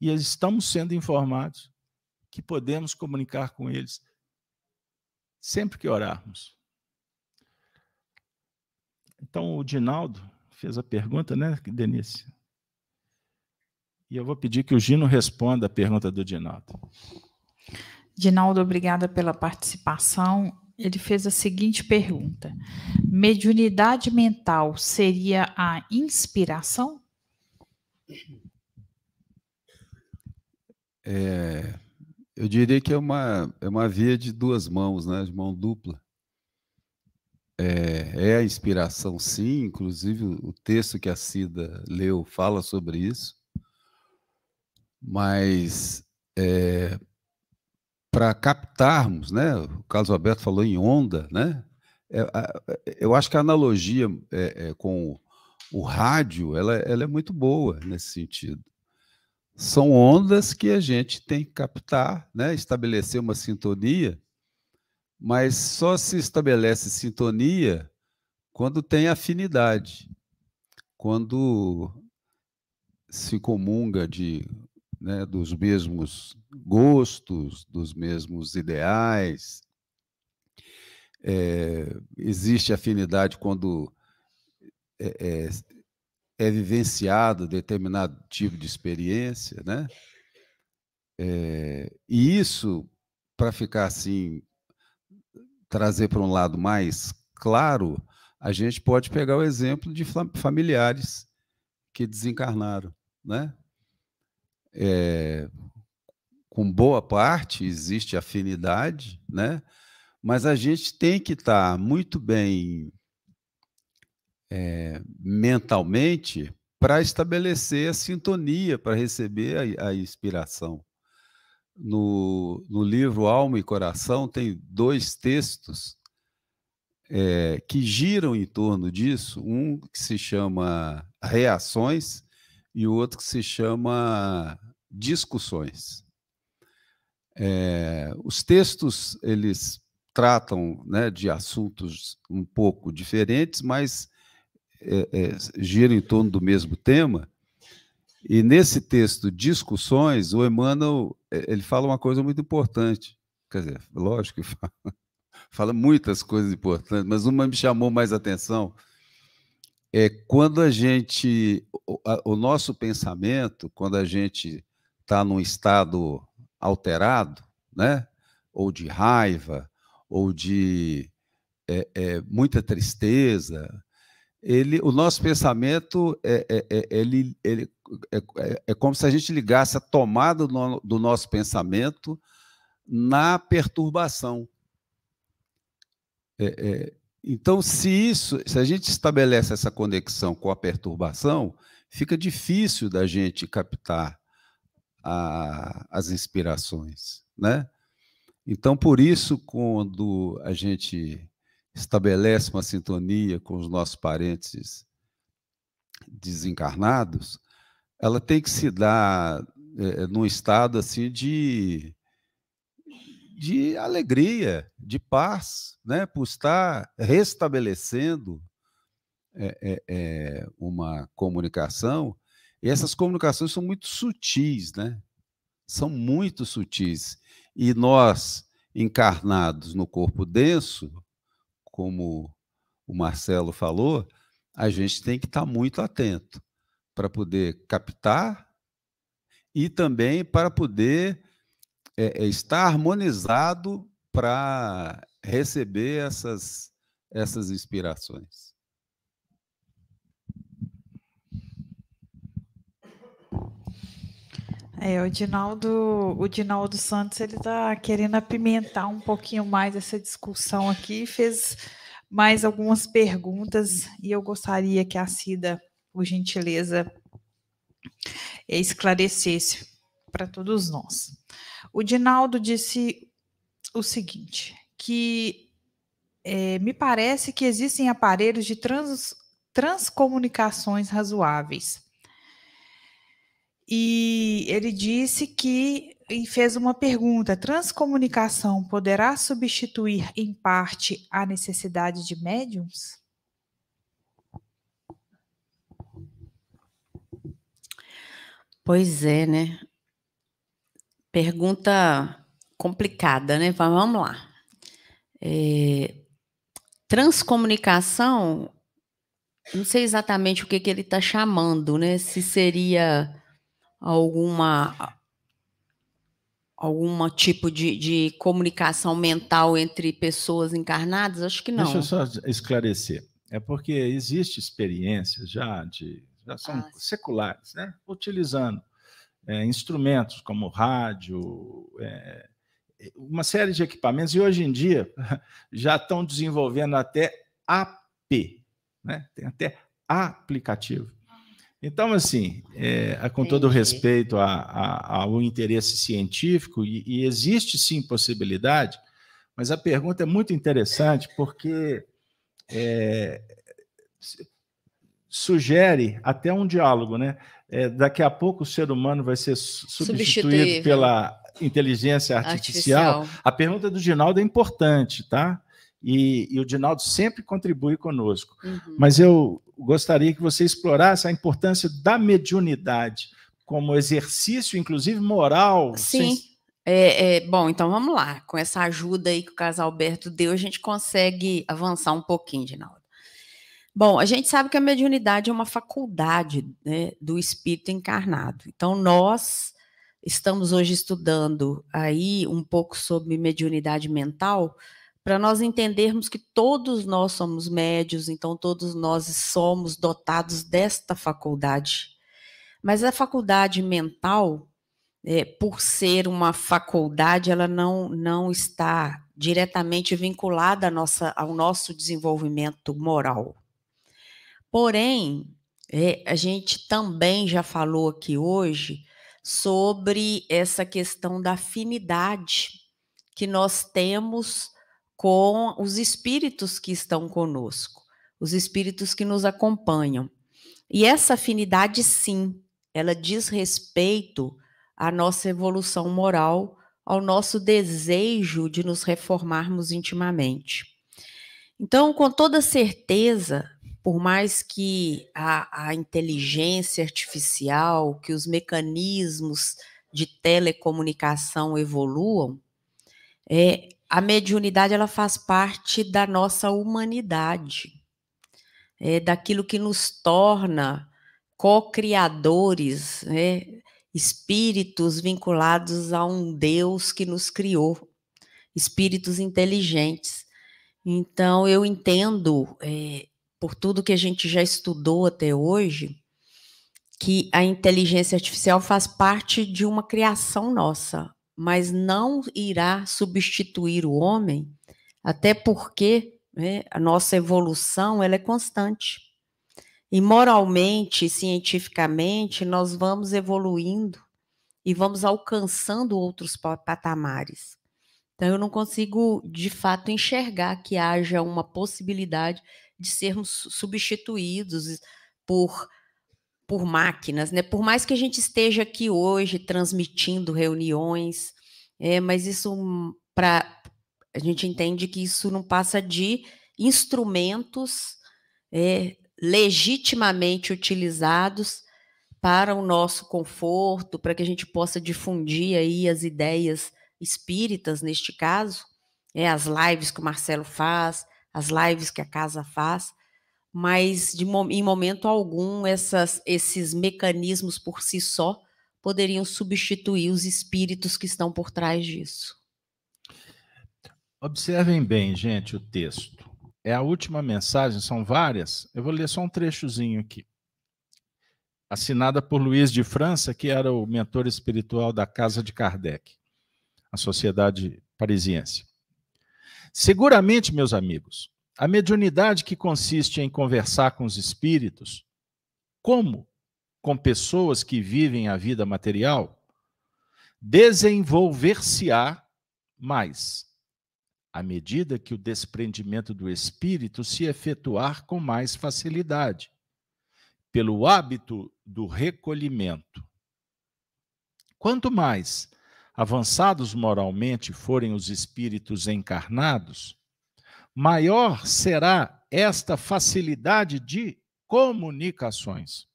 E estamos sendo informados que podemos comunicar com eles sempre que orarmos. Então, o Dinaldo fez a pergunta, né, Denise? E eu vou pedir que o Gino responda a pergunta do Dinaldo. Dinaldo, obrigada pela participação. Ele fez a seguinte pergunta: Mediunidade mental seria a inspiração? É, eu diria que é uma, é uma via de duas mãos, né? de mão dupla. É, é a inspiração, sim, inclusive o texto que a Cida leu fala sobre isso, mas é, para captarmos, né? o Carlos Alberto falou em onda, né? É, eu acho que a analogia é, é, com o rádio ela, ela é muito boa nesse sentido são ondas que a gente tem que captar, né? estabelecer uma sintonia, mas só se estabelece sintonia quando tem afinidade, quando se comunga de, né, dos mesmos gostos, dos mesmos ideais. É, existe afinidade quando é, é, é vivenciado determinado tipo de experiência, né? É, e isso, para ficar assim, trazer para um lado mais claro, a gente pode pegar o exemplo de familiares que desencarnaram, né? É, com boa parte existe afinidade, né? Mas a gente tem que estar tá muito bem é, mentalmente para estabelecer a sintonia, para receber a, a inspiração. No, no, livro Alma e Coração tem dois textos é, que giram em torno disso, um que se chama Reações e o outro que se chama Discussões. É, os textos eles tratam né, de assuntos um pouco diferentes, mas é, é, gira em torno do mesmo tema. E nesse texto, Discussões, o Emmanuel é, ele fala uma coisa muito importante. Quer dizer, lógico que [laughs] fala, fala muitas coisas importantes, mas uma me chamou mais atenção. É quando a gente, o, a, o nosso pensamento, quando a gente está num estado alterado, né? ou de raiva, ou de é, é, muita tristeza, ele, o nosso pensamento é, é, é ele, ele é, é, como se a gente ligasse a tomada do, do nosso pensamento na perturbação. É, então, se isso, se a gente estabelece essa conexão com a perturbação, fica difícil da gente captar a, as inspirações, né? Então, por isso, quando a gente estabelece uma sintonia com os nossos parentes desencarnados, ela tem que se dar é, num estado assim de, de alegria, de paz, né? por estar restabelecendo é, é, uma comunicação. E essas comunicações são muito sutis, né? São muito sutis. E nós, encarnados no corpo denso, como o Marcelo falou, a gente tem que estar muito atento para poder captar e também para poder é, é, harmonizado para receber essas, essas inspirações. É, o Dinaldo, o Dinaldo Santos ele está querendo apimentar um pouquinho mais essa discussão aqui, fez mais algumas perguntas e eu gostaria que a Cida, por gentileza, esclarecesse para todos nós. O Dinaldo disse o seguinte, que é, me parece que existem aparelhos de trans, transcomunicações razoáveis. E ele disse que e fez uma pergunta: transcomunicação poderá substituir em parte a necessidade de médiums? Pois é, né? Pergunta complicada, né? Vamos lá. É, transcomunicação, não sei exatamente o que, que ele está chamando, né? Se seria alguma algum tipo de, de comunicação mental entre pessoas encarnadas? Acho que não. Deixa eu só esclarecer. É porque existe experiências já de já são ah, seculares, né? Utilizando é, instrumentos como rádio, é, uma série de equipamentos e hoje em dia [laughs] já estão desenvolvendo até AP, né? Tem até aplicativo. Então, assim, é, com todo respeito a, a, ao interesse científico, e, e, existe sim possibilidade, mas a pergunta é muito interessante porque é, sugere até um diálogo, né? É, daqui a pouco o ser humano vai ser substituído pela inteligência artificial. artificial. A pergunta do Ginaldo é importante, tá? E, e, o Dinaldo sempre contribui conosco. Uhum. Mas eu gostaria que você explorasse a importância da mediunidade como exercício, inclusive moral. Sim. Sem... É, é, bom, então vamos lá. Com essa ajuda aí que o casal Alberto deu, a gente consegue avançar um pouquinho, Dinaldo. Bom, a gente sabe que a mediunidade é uma faculdade né, do espírito encarnado. Então, nós estamos hoje estudando aí um pouco sobre mediunidade mental, para nós entendermos que todos nós somos médios, então todos nós somos dotados desta faculdade. Mas a faculdade mental, é, por ser uma faculdade, ela não, não está diretamente vinculada nossa, ao nosso desenvolvimento moral. Porém, é, a gente também já falou aqui hoje sobre essa questão da afinidade que nós temos com os espíritos que estão conosco, os espíritos que nos acompanham. E essa afinidade, sim, ela diz respeito à nossa evolução moral, ao nosso desejo de nos reformarmos intimamente. Então, com toda certeza, por mais que a, a inteligência artificial, que os mecanismos de telecomunicação evoluam, é, a mediunidade ela faz parte da nossa humanidade, é daquilo que nos torna co-criadores, né? espíritos vinculados a um Deus que nos criou, espíritos inteligentes. Então, eu entendo, é, por tudo que a gente já estudou até hoje, que a inteligência artificial faz parte de uma criação nossa, mas não irá substituir o homem, até porque né, a nossa evolução ela é constante. E moralmente, cientificamente, nós vamos evoluindo e vamos alcançando outros patamares. Então, eu não consigo, de fato, enxergar que haja uma possibilidade de sermos substituídos por por máquinas, né? Por mais que a gente esteja aqui hoje transmitindo reuniões, é, mas isso para a gente entende que isso não passa de instrumentos é, legitimamente utilizados para o nosso conforto, para que a gente possa difundir aí as ideias espíritas neste caso, é, as lives que o Marcelo faz, as lives que a casa faz, mas de, em momento algum essas, esses mecanismos por si só poderiam substituir os espíritos que estão por trás disso. Observem bem, gente, o texto. É a última mensagem, são várias. Eu vou ler só um trechozinho aqui. Assinada por Luiz de França, que era o mentor espiritual da Casa de Kardec, a Sociedade Parisiense. Seguramente, meus amigos, A mediunidade que consiste em conversar com os espíritos, como com pessoas que vivem a vida material, desenvolver-se-á mais, à medida que o desprendimento do espírito se efetuar com mais facilidade, pelo hábito do recolhimento. Quanto mais avançados moralmente forem os espíritos encarnados, maior será esta facilidade de comunicações.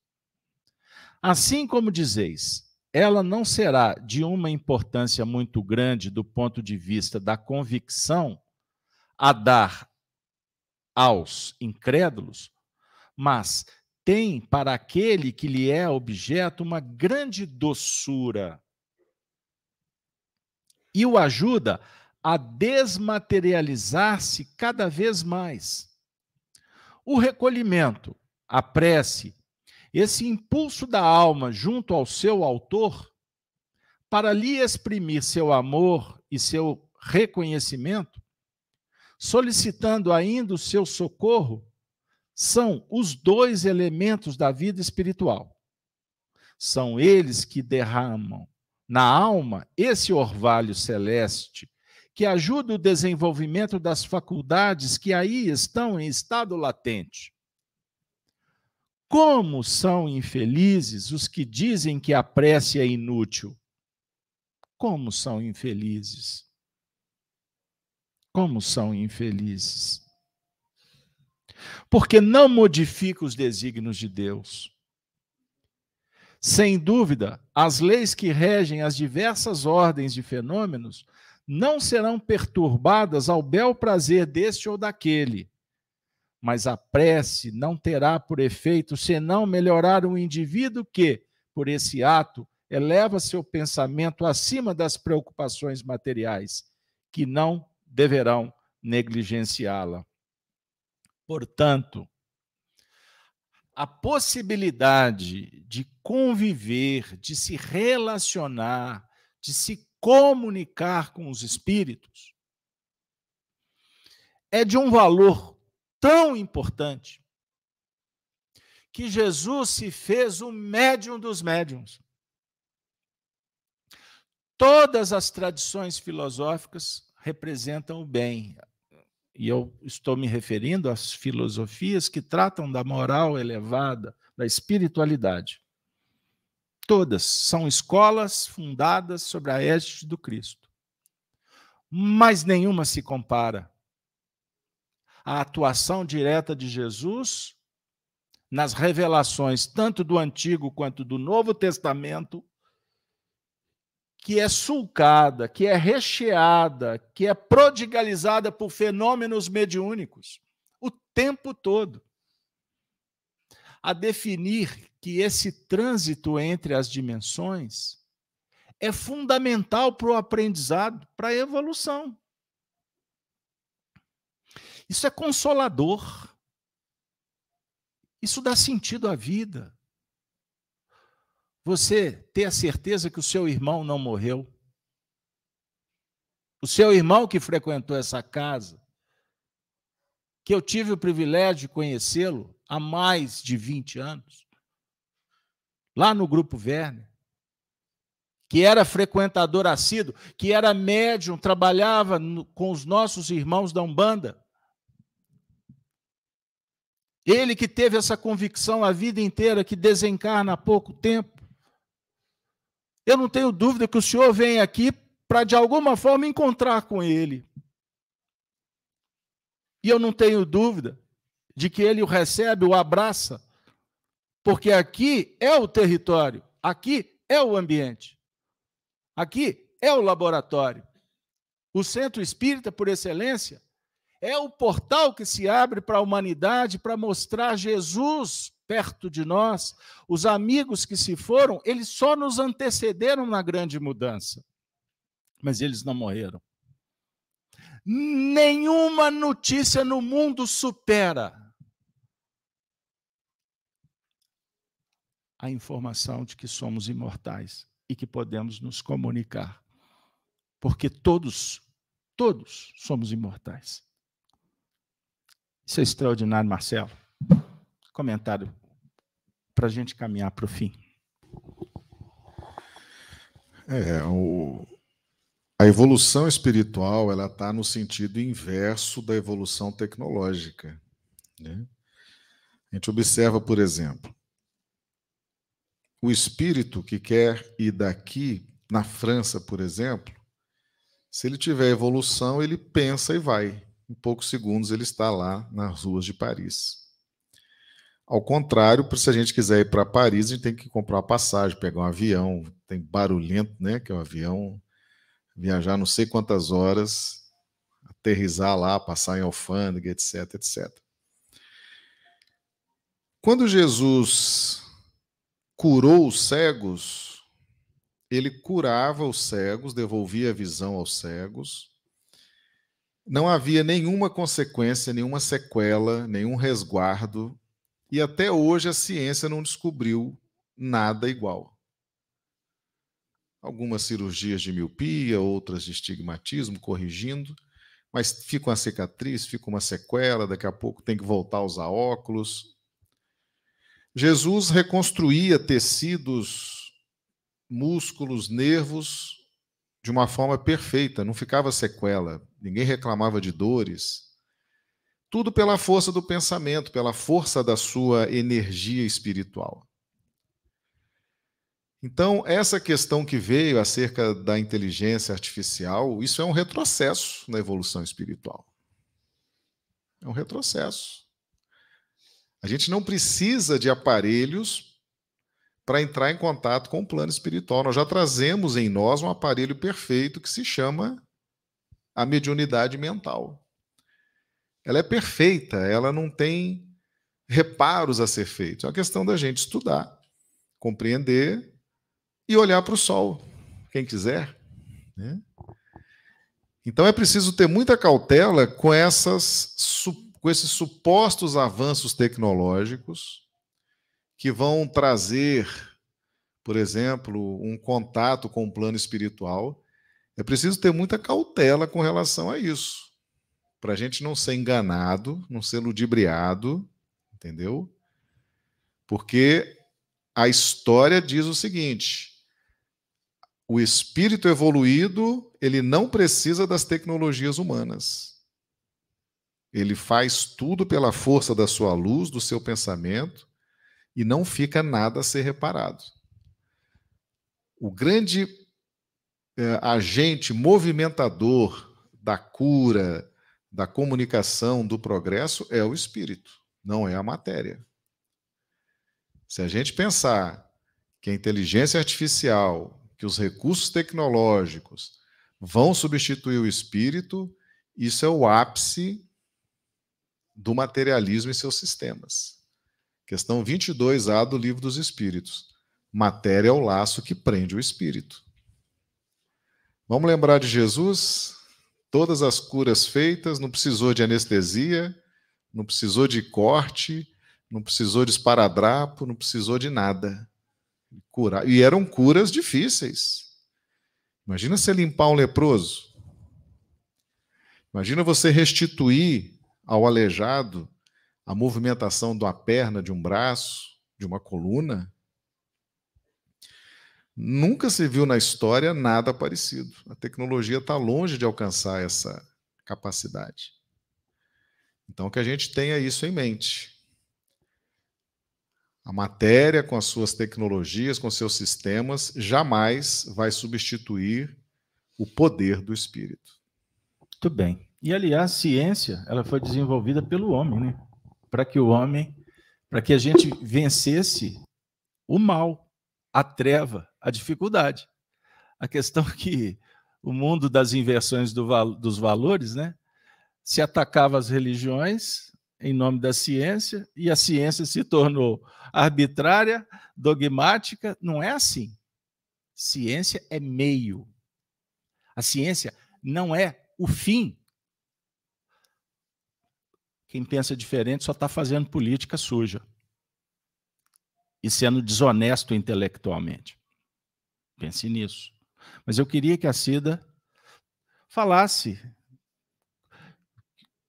Assim como dizeis, ela não será de uma importância muito grande do ponto de vista da convicção a dar aos incrédulos, mas tem para aquele que lhe é objeto uma grande doçura e o ajuda a desmaterializar-se cada vez mais. O recolhimento, a prece, esse impulso da alma junto ao seu autor, para lhe exprimir seu amor e seu reconhecimento, solicitando ainda o seu socorro, são os dois elementos da vida espiritual. São eles que derramam na alma esse orvalho celeste que ajuda o desenvolvimento das faculdades que aí estão em estado latente. Como são infelizes os que dizem que a prece é inútil? Como são infelizes? Como são infelizes? Porque não modifica os desígnios de Deus. Sem dúvida, as leis que regem as diversas ordens de fenômenos não serão perturbadas ao bel prazer deste ou daquele mas a prece não terá por efeito senão melhorar o indivíduo que, por esse ato, eleva seu pensamento acima das preocupações materiais, que não deverão negligenciá-la. Portanto, a possibilidade de conviver, de se relacionar, de se comunicar com os espíritos, é de um valor tão importante que Jesus se fez o médium dos médiums. Todas as tradições filosóficas representam o bem. E eu estou me referindo às filosofias que tratam da moral elevada, da espiritualidade. Todas são escolas fundadas sobre a égide do Cristo. Mas nenhuma se compara a atuação direta de Jesus nas revelações, tanto do Antigo quanto do Novo Testamento, que é sulcada, que é recheada, que é prodigalizada por fenômenos mediúnicos o tempo todo. A definir que esse trânsito entre as dimensões é fundamental para o aprendizado, para a evolução. Isso é consolador. Isso dá sentido à vida. Você ter a certeza que o seu irmão não morreu. O seu irmão que frequentou essa casa, que eu tive o privilégio de conhecê-lo há mais de 20 anos, lá no Grupo Werner, que era frequentador assíduo, que era médium, trabalhava no, com os nossos irmãos da Umbanda. Ele que teve essa convicção a vida inteira, que desencarna há pouco tempo. Eu não tenho dúvida que o senhor vem aqui para, de alguma forma, encontrar com ele. E eu não tenho dúvida de que ele o recebe, o abraça, porque aqui é o território, aqui é o ambiente, aqui é o laboratório. O centro espírita, por excelência, é o portal que se abre para a humanidade para mostrar Jesus perto de nós. Os amigos que se foram, eles só nos antecederam na grande mudança, mas eles não morreram. Nenhuma notícia no mundo supera a informação de que somos imortais e que podemos nos comunicar. Porque todos, todos somos imortais. Isso é extraordinário, Marcelo. Comentário para a gente caminhar para o fim. É, o, a evolução espiritual ela está no sentido inverso da evolução tecnológica. Né? A gente observa, por exemplo, o espírito que quer ir daqui, na França, por exemplo, se ele tiver evolução, ele pensa e vai. Em poucos segundos ele está lá nas ruas de Paris. Ao contrário, se a gente quiser ir para Paris, a gente tem que comprar uma passagem, pegar um avião, tem barulhento, né? Que é o um avião, viajar não sei quantas horas, aterrizar lá, passar em alfândega, etc, etc. Quando Jesus curou os cegos, ele curava os cegos, devolvia a visão aos cegos. Não havia nenhuma consequência, nenhuma sequela, nenhum resguardo, e até hoje a ciência não descobriu nada igual. Algumas cirurgias de miopia, outras de estigmatismo, corrigindo, mas fica uma cicatriz, fica uma sequela, daqui a pouco tem que voltar a usar óculos, Jesus reconstruía tecidos, músculos, nervos de uma forma perfeita, não ficava sequela, ninguém reclamava de dores. Tudo pela força do pensamento, pela força da sua energia espiritual. Então, essa questão que veio acerca da inteligência artificial, isso é um retrocesso na evolução espiritual. É um retrocesso. A gente não precisa de aparelhos para entrar em contato com o plano espiritual. Nós já trazemos em nós um aparelho perfeito que se chama a mediunidade mental. Ela é perfeita, ela não tem reparos a ser feitos. É uma questão da gente estudar, compreender e olhar para o sol, quem quiser. Né? Então é preciso ter muita cautela com essas com esses supostos avanços tecnológicos que vão trazer, por exemplo, um contato com o plano espiritual, é preciso ter muita cautela com relação a isso, para a gente não ser enganado, não ser ludibriado, entendeu? Porque a história diz o seguinte: o espírito evoluído ele não precisa das tecnologias humanas. Ele faz tudo pela força da sua luz, do seu pensamento, e não fica nada a ser reparado. O grande é, agente movimentador da cura, da comunicação, do progresso é o espírito, não é a matéria. Se a gente pensar que a inteligência artificial, que os recursos tecnológicos vão substituir o espírito, isso é o ápice do materialismo e seus sistemas. Questão 22A do Livro dos Espíritos. Matéria é o laço que prende o espírito. Vamos lembrar de Jesus? Todas as curas feitas, não precisou de anestesia, não precisou de corte, não precisou de esparadrapo, não precisou de nada. Curar. E eram curas difíceis. Imagina você limpar um leproso. Imagina você restituir ao aleijado a movimentação de uma perna, de um braço, de uma coluna. Nunca se viu na história nada parecido. A tecnologia está longe de alcançar essa capacidade. Então, que a gente tenha isso em mente. A matéria, com as suas tecnologias, com seus sistemas, jamais vai substituir o poder do espírito. Muito bem. E aliás, ciência, ela foi desenvolvida pelo homem, né? Para que o homem, para que a gente vencesse o mal, a treva, a dificuldade. A questão é que o mundo das inversões do, dos valores, né? Se atacava as religiões em nome da ciência e a ciência se tornou arbitrária, dogmática. Não é assim. Ciência é meio. A ciência não é o fim quem pensa diferente só está fazendo política suja e sendo desonesto intelectualmente. Pense nisso. Mas eu queria que a Cida falasse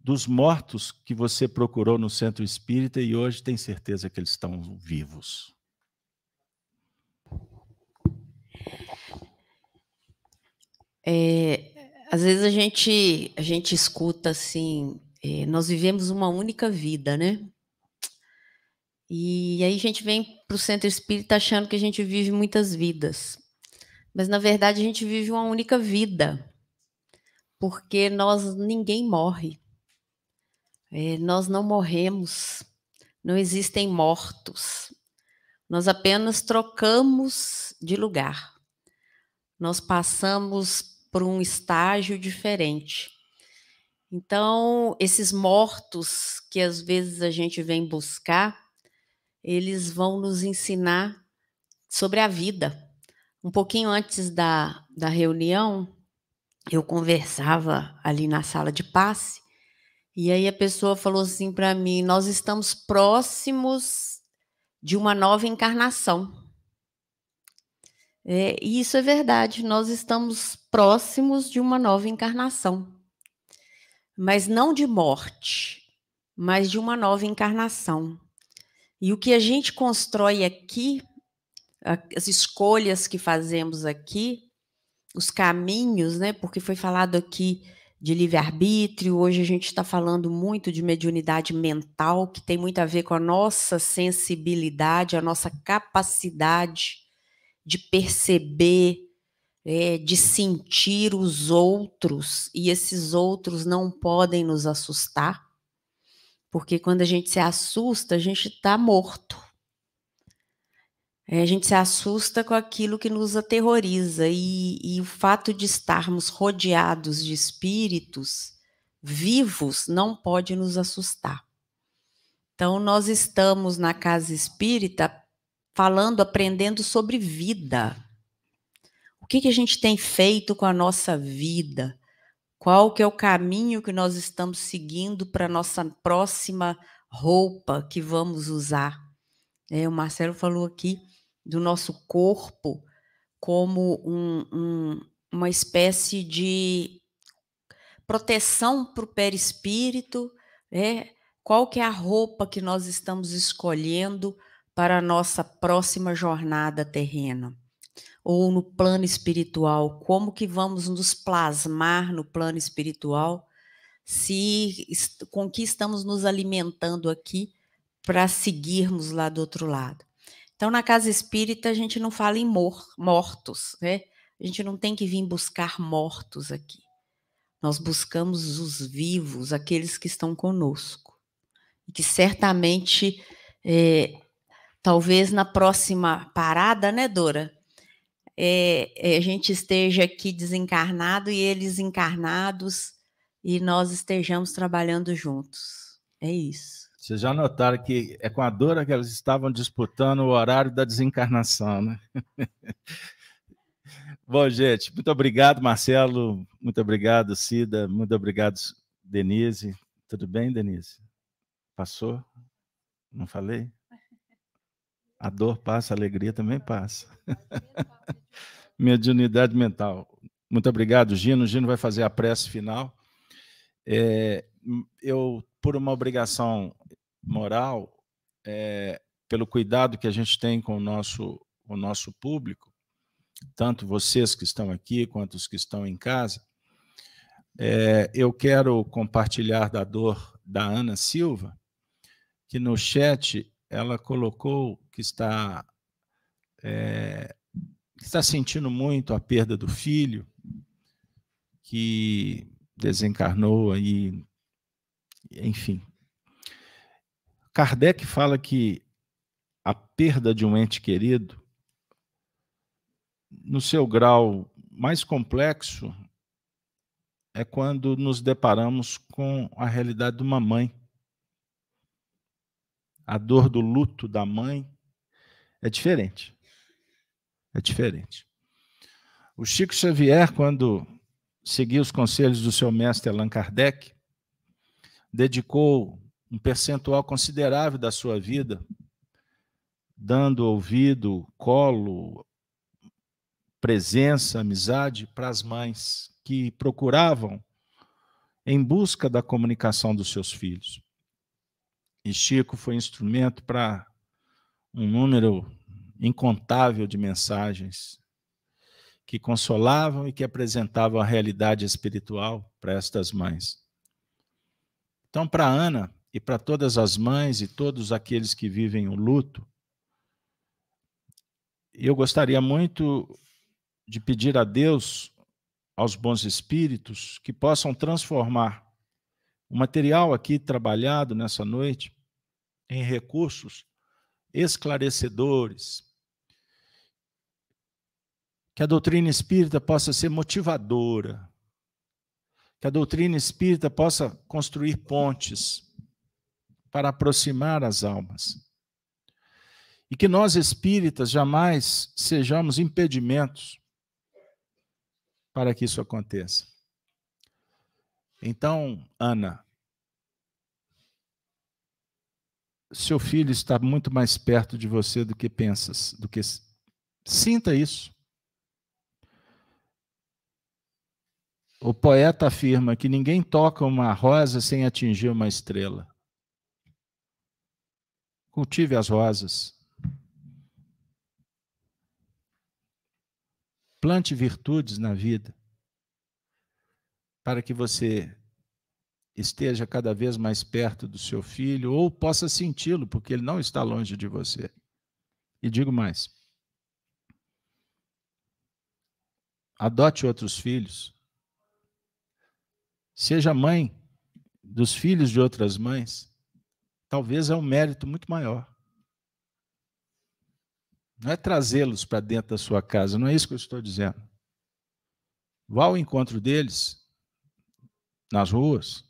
dos mortos que você procurou no centro espírita e hoje tem certeza que eles estão vivos? É, às vezes a gente, a gente escuta assim, é, nós vivemos uma única vida, né? E aí a gente vem para o centro espírita achando que a gente vive muitas vidas. Mas na verdade a gente vive uma única vida. Porque nós ninguém morre. É, nós não morremos. Não existem mortos. Nós apenas trocamos de lugar. Nós passamos por um estágio diferente. Então, esses mortos que às vezes a gente vem buscar, eles vão nos ensinar sobre a vida. Um pouquinho antes da, da reunião, eu conversava ali na sala de passe, e aí a pessoa falou assim para mim: Nós estamos próximos de uma nova encarnação. É, e isso é verdade, nós estamos próximos de uma nova encarnação. Mas não de morte, mas de uma nova encarnação. E o que a gente constrói aqui, as escolhas que fazemos aqui, os caminhos, né? Porque foi falado aqui de livre-arbítrio, hoje a gente está falando muito de mediunidade mental, que tem muito a ver com a nossa sensibilidade, a nossa capacidade de perceber, é, de sentir os outros, e esses outros não podem nos assustar, porque quando a gente se assusta, a gente está morto. É, a gente se assusta com aquilo que nos aterroriza, e, e o fato de estarmos rodeados de espíritos vivos não pode nos assustar. Então, nós estamos na casa espírita falando, aprendendo sobre vida. O que, que a gente tem feito com a nossa vida? Qual que é o caminho que nós estamos seguindo para nossa próxima roupa que vamos usar? É, o Marcelo falou aqui do nosso corpo como um, um, uma espécie de proteção para o perispírito, é, qual que é a roupa que nós estamos escolhendo para a nossa próxima jornada terrena ou no plano espiritual, como que vamos nos plasmar no plano espiritual, se com que estamos nos alimentando aqui para seguirmos lá do outro lado. Então, na casa espírita, a gente não fala em mor mortos, né? A gente não tem que vir buscar mortos aqui. Nós buscamos os vivos, aqueles que estão conosco. E que certamente é, talvez na próxima parada, né, Dora? É, a gente esteja aqui desencarnado e eles encarnados e nós estejamos trabalhando juntos. É isso. Vocês já notaram que é com a Dora que elas estavam disputando o horário da desencarnação, né? [laughs] Bom, gente, muito obrigado, Marcelo. Muito obrigado, Cida. Muito obrigado, Denise. Tudo bem, Denise? Passou? Não falei? A dor passa, a alegria também passa. [laughs] Mediunidade mental. Muito obrigado, Gino. Gino vai fazer a prece final. É, eu, por uma obrigação moral, é, pelo cuidado que a gente tem com o nosso, o nosso público, tanto vocês que estão aqui quanto os que estão em casa, é, eu quero compartilhar da dor da Ana Silva, que no chat ela colocou que está, é, está sentindo muito a perda do filho, que desencarnou aí, enfim. Kardec fala que a perda de um ente querido, no seu grau mais complexo, é quando nos deparamos com a realidade de uma mãe a dor do luto da mãe é diferente. É diferente. O Chico Xavier, quando seguiu os conselhos do seu mestre Allan Kardec, dedicou um percentual considerável da sua vida, dando ouvido, colo, presença, amizade para as mães que procuravam em busca da comunicação dos seus filhos. E Chico foi instrumento para um número incontável de mensagens que consolavam e que apresentavam a realidade espiritual para estas mães. Então, para Ana e para todas as mães e todos aqueles que vivem o luto, eu gostaria muito de pedir a Deus, aos bons espíritos, que possam transformar o material aqui trabalhado nessa noite em recursos esclarecedores, que a doutrina espírita possa ser motivadora, que a doutrina espírita possa construir pontes para aproximar as almas. E que nós espíritas jamais sejamos impedimentos para que isso aconteça. Então, Ana, seu filho está muito mais perto de você do que pensas, do que sinta isso. O poeta afirma que ninguém toca uma rosa sem atingir uma estrela. Cultive as rosas. Plante virtudes na vida, para que você esteja cada vez mais perto do seu filho ou possa senti-lo, porque ele não está longe de você. E digo mais: adote outros filhos. Seja mãe dos filhos de outras mães. Talvez é um mérito muito maior. Não é trazê-los para dentro da sua casa, não é isso que eu estou dizendo. Vá ao encontro deles nas ruas,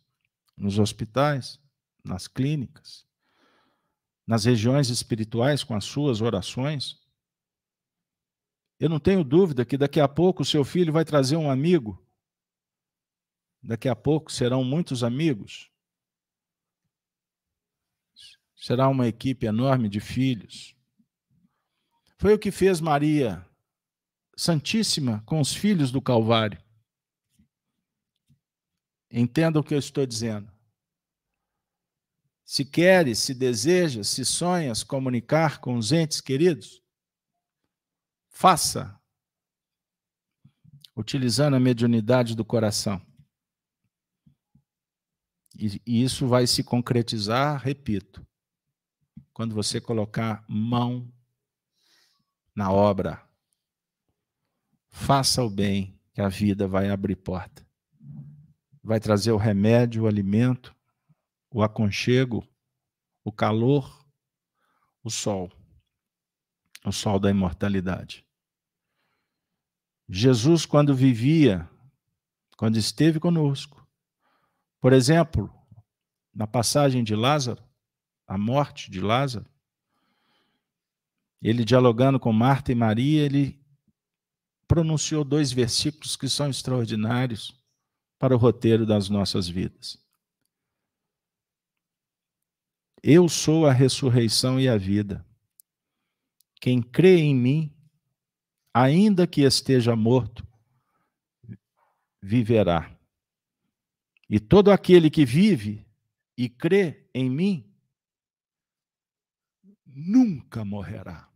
nos hospitais, nas clínicas, nas regiões espirituais com as suas orações. Eu não tenho dúvida que daqui a pouco o seu filho vai trazer um amigo. Daqui a pouco serão muitos amigos. Será uma equipe enorme de filhos. Foi o que fez Maria Santíssima com os filhos do Calvário. Entenda o que eu estou dizendo. Se queres, se desejas, se sonhas comunicar com os entes queridos, faça, utilizando a mediunidade do coração. E, e isso vai se concretizar, repito, quando você colocar mão na obra. Faça o bem, que a vida vai abrir porta. Vai trazer o remédio, o alimento, o aconchego, o calor, o sol. O sol da imortalidade. Jesus, quando vivia, quando esteve conosco, por exemplo, na passagem de Lázaro, a morte de Lázaro, ele dialogando com Marta e Maria, ele pronunciou dois versículos que são extraordinários para o roteiro das nossas vidas. Eu sou a ressurreição e a vida. Quem crê em mim, ainda que esteja morto, viverá. E todo aquele que vive e crê em mim, nunca morrerá.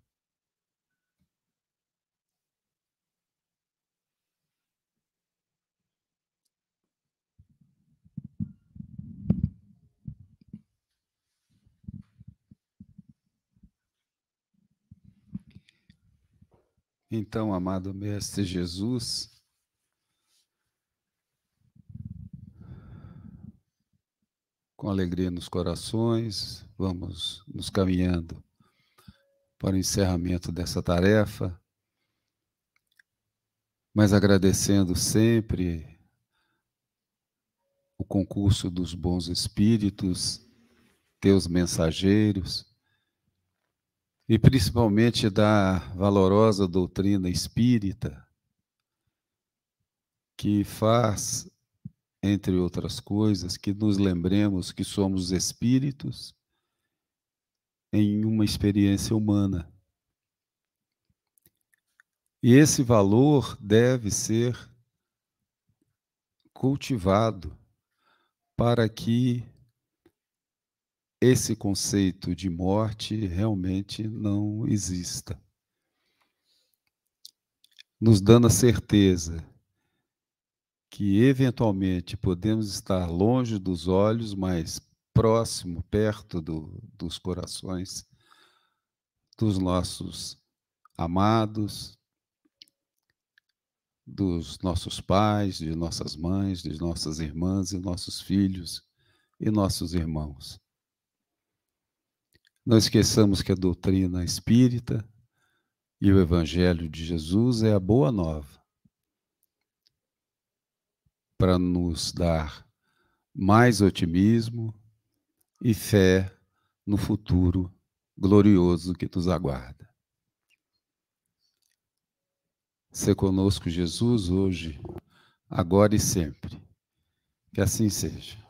Então, amado Mestre Jesus, com alegria nos corações, vamos nos caminhando para o encerramento dessa tarefa, mas agradecendo sempre o concurso dos bons espíritos, teus mensageiros, e principalmente da valorosa doutrina espírita, que faz, entre outras coisas, que nos lembremos que somos espíritos em uma experiência humana. E esse valor deve ser cultivado para que esse conceito de morte realmente não exista. Nos dando a certeza que eventualmente podemos estar longe dos olhos, mas próximo, perto do, dos corações dos nossos amados, dos nossos pais, de nossas mães, de nossas irmãs e nossos filhos e nossos irmãos. Não esqueçamos que a doutrina espírita e o Evangelho de Jesus é a boa nova para nos dar mais otimismo e fé no futuro glorioso que nos aguarda. Se conosco, Jesus, hoje, agora e sempre. Que assim seja.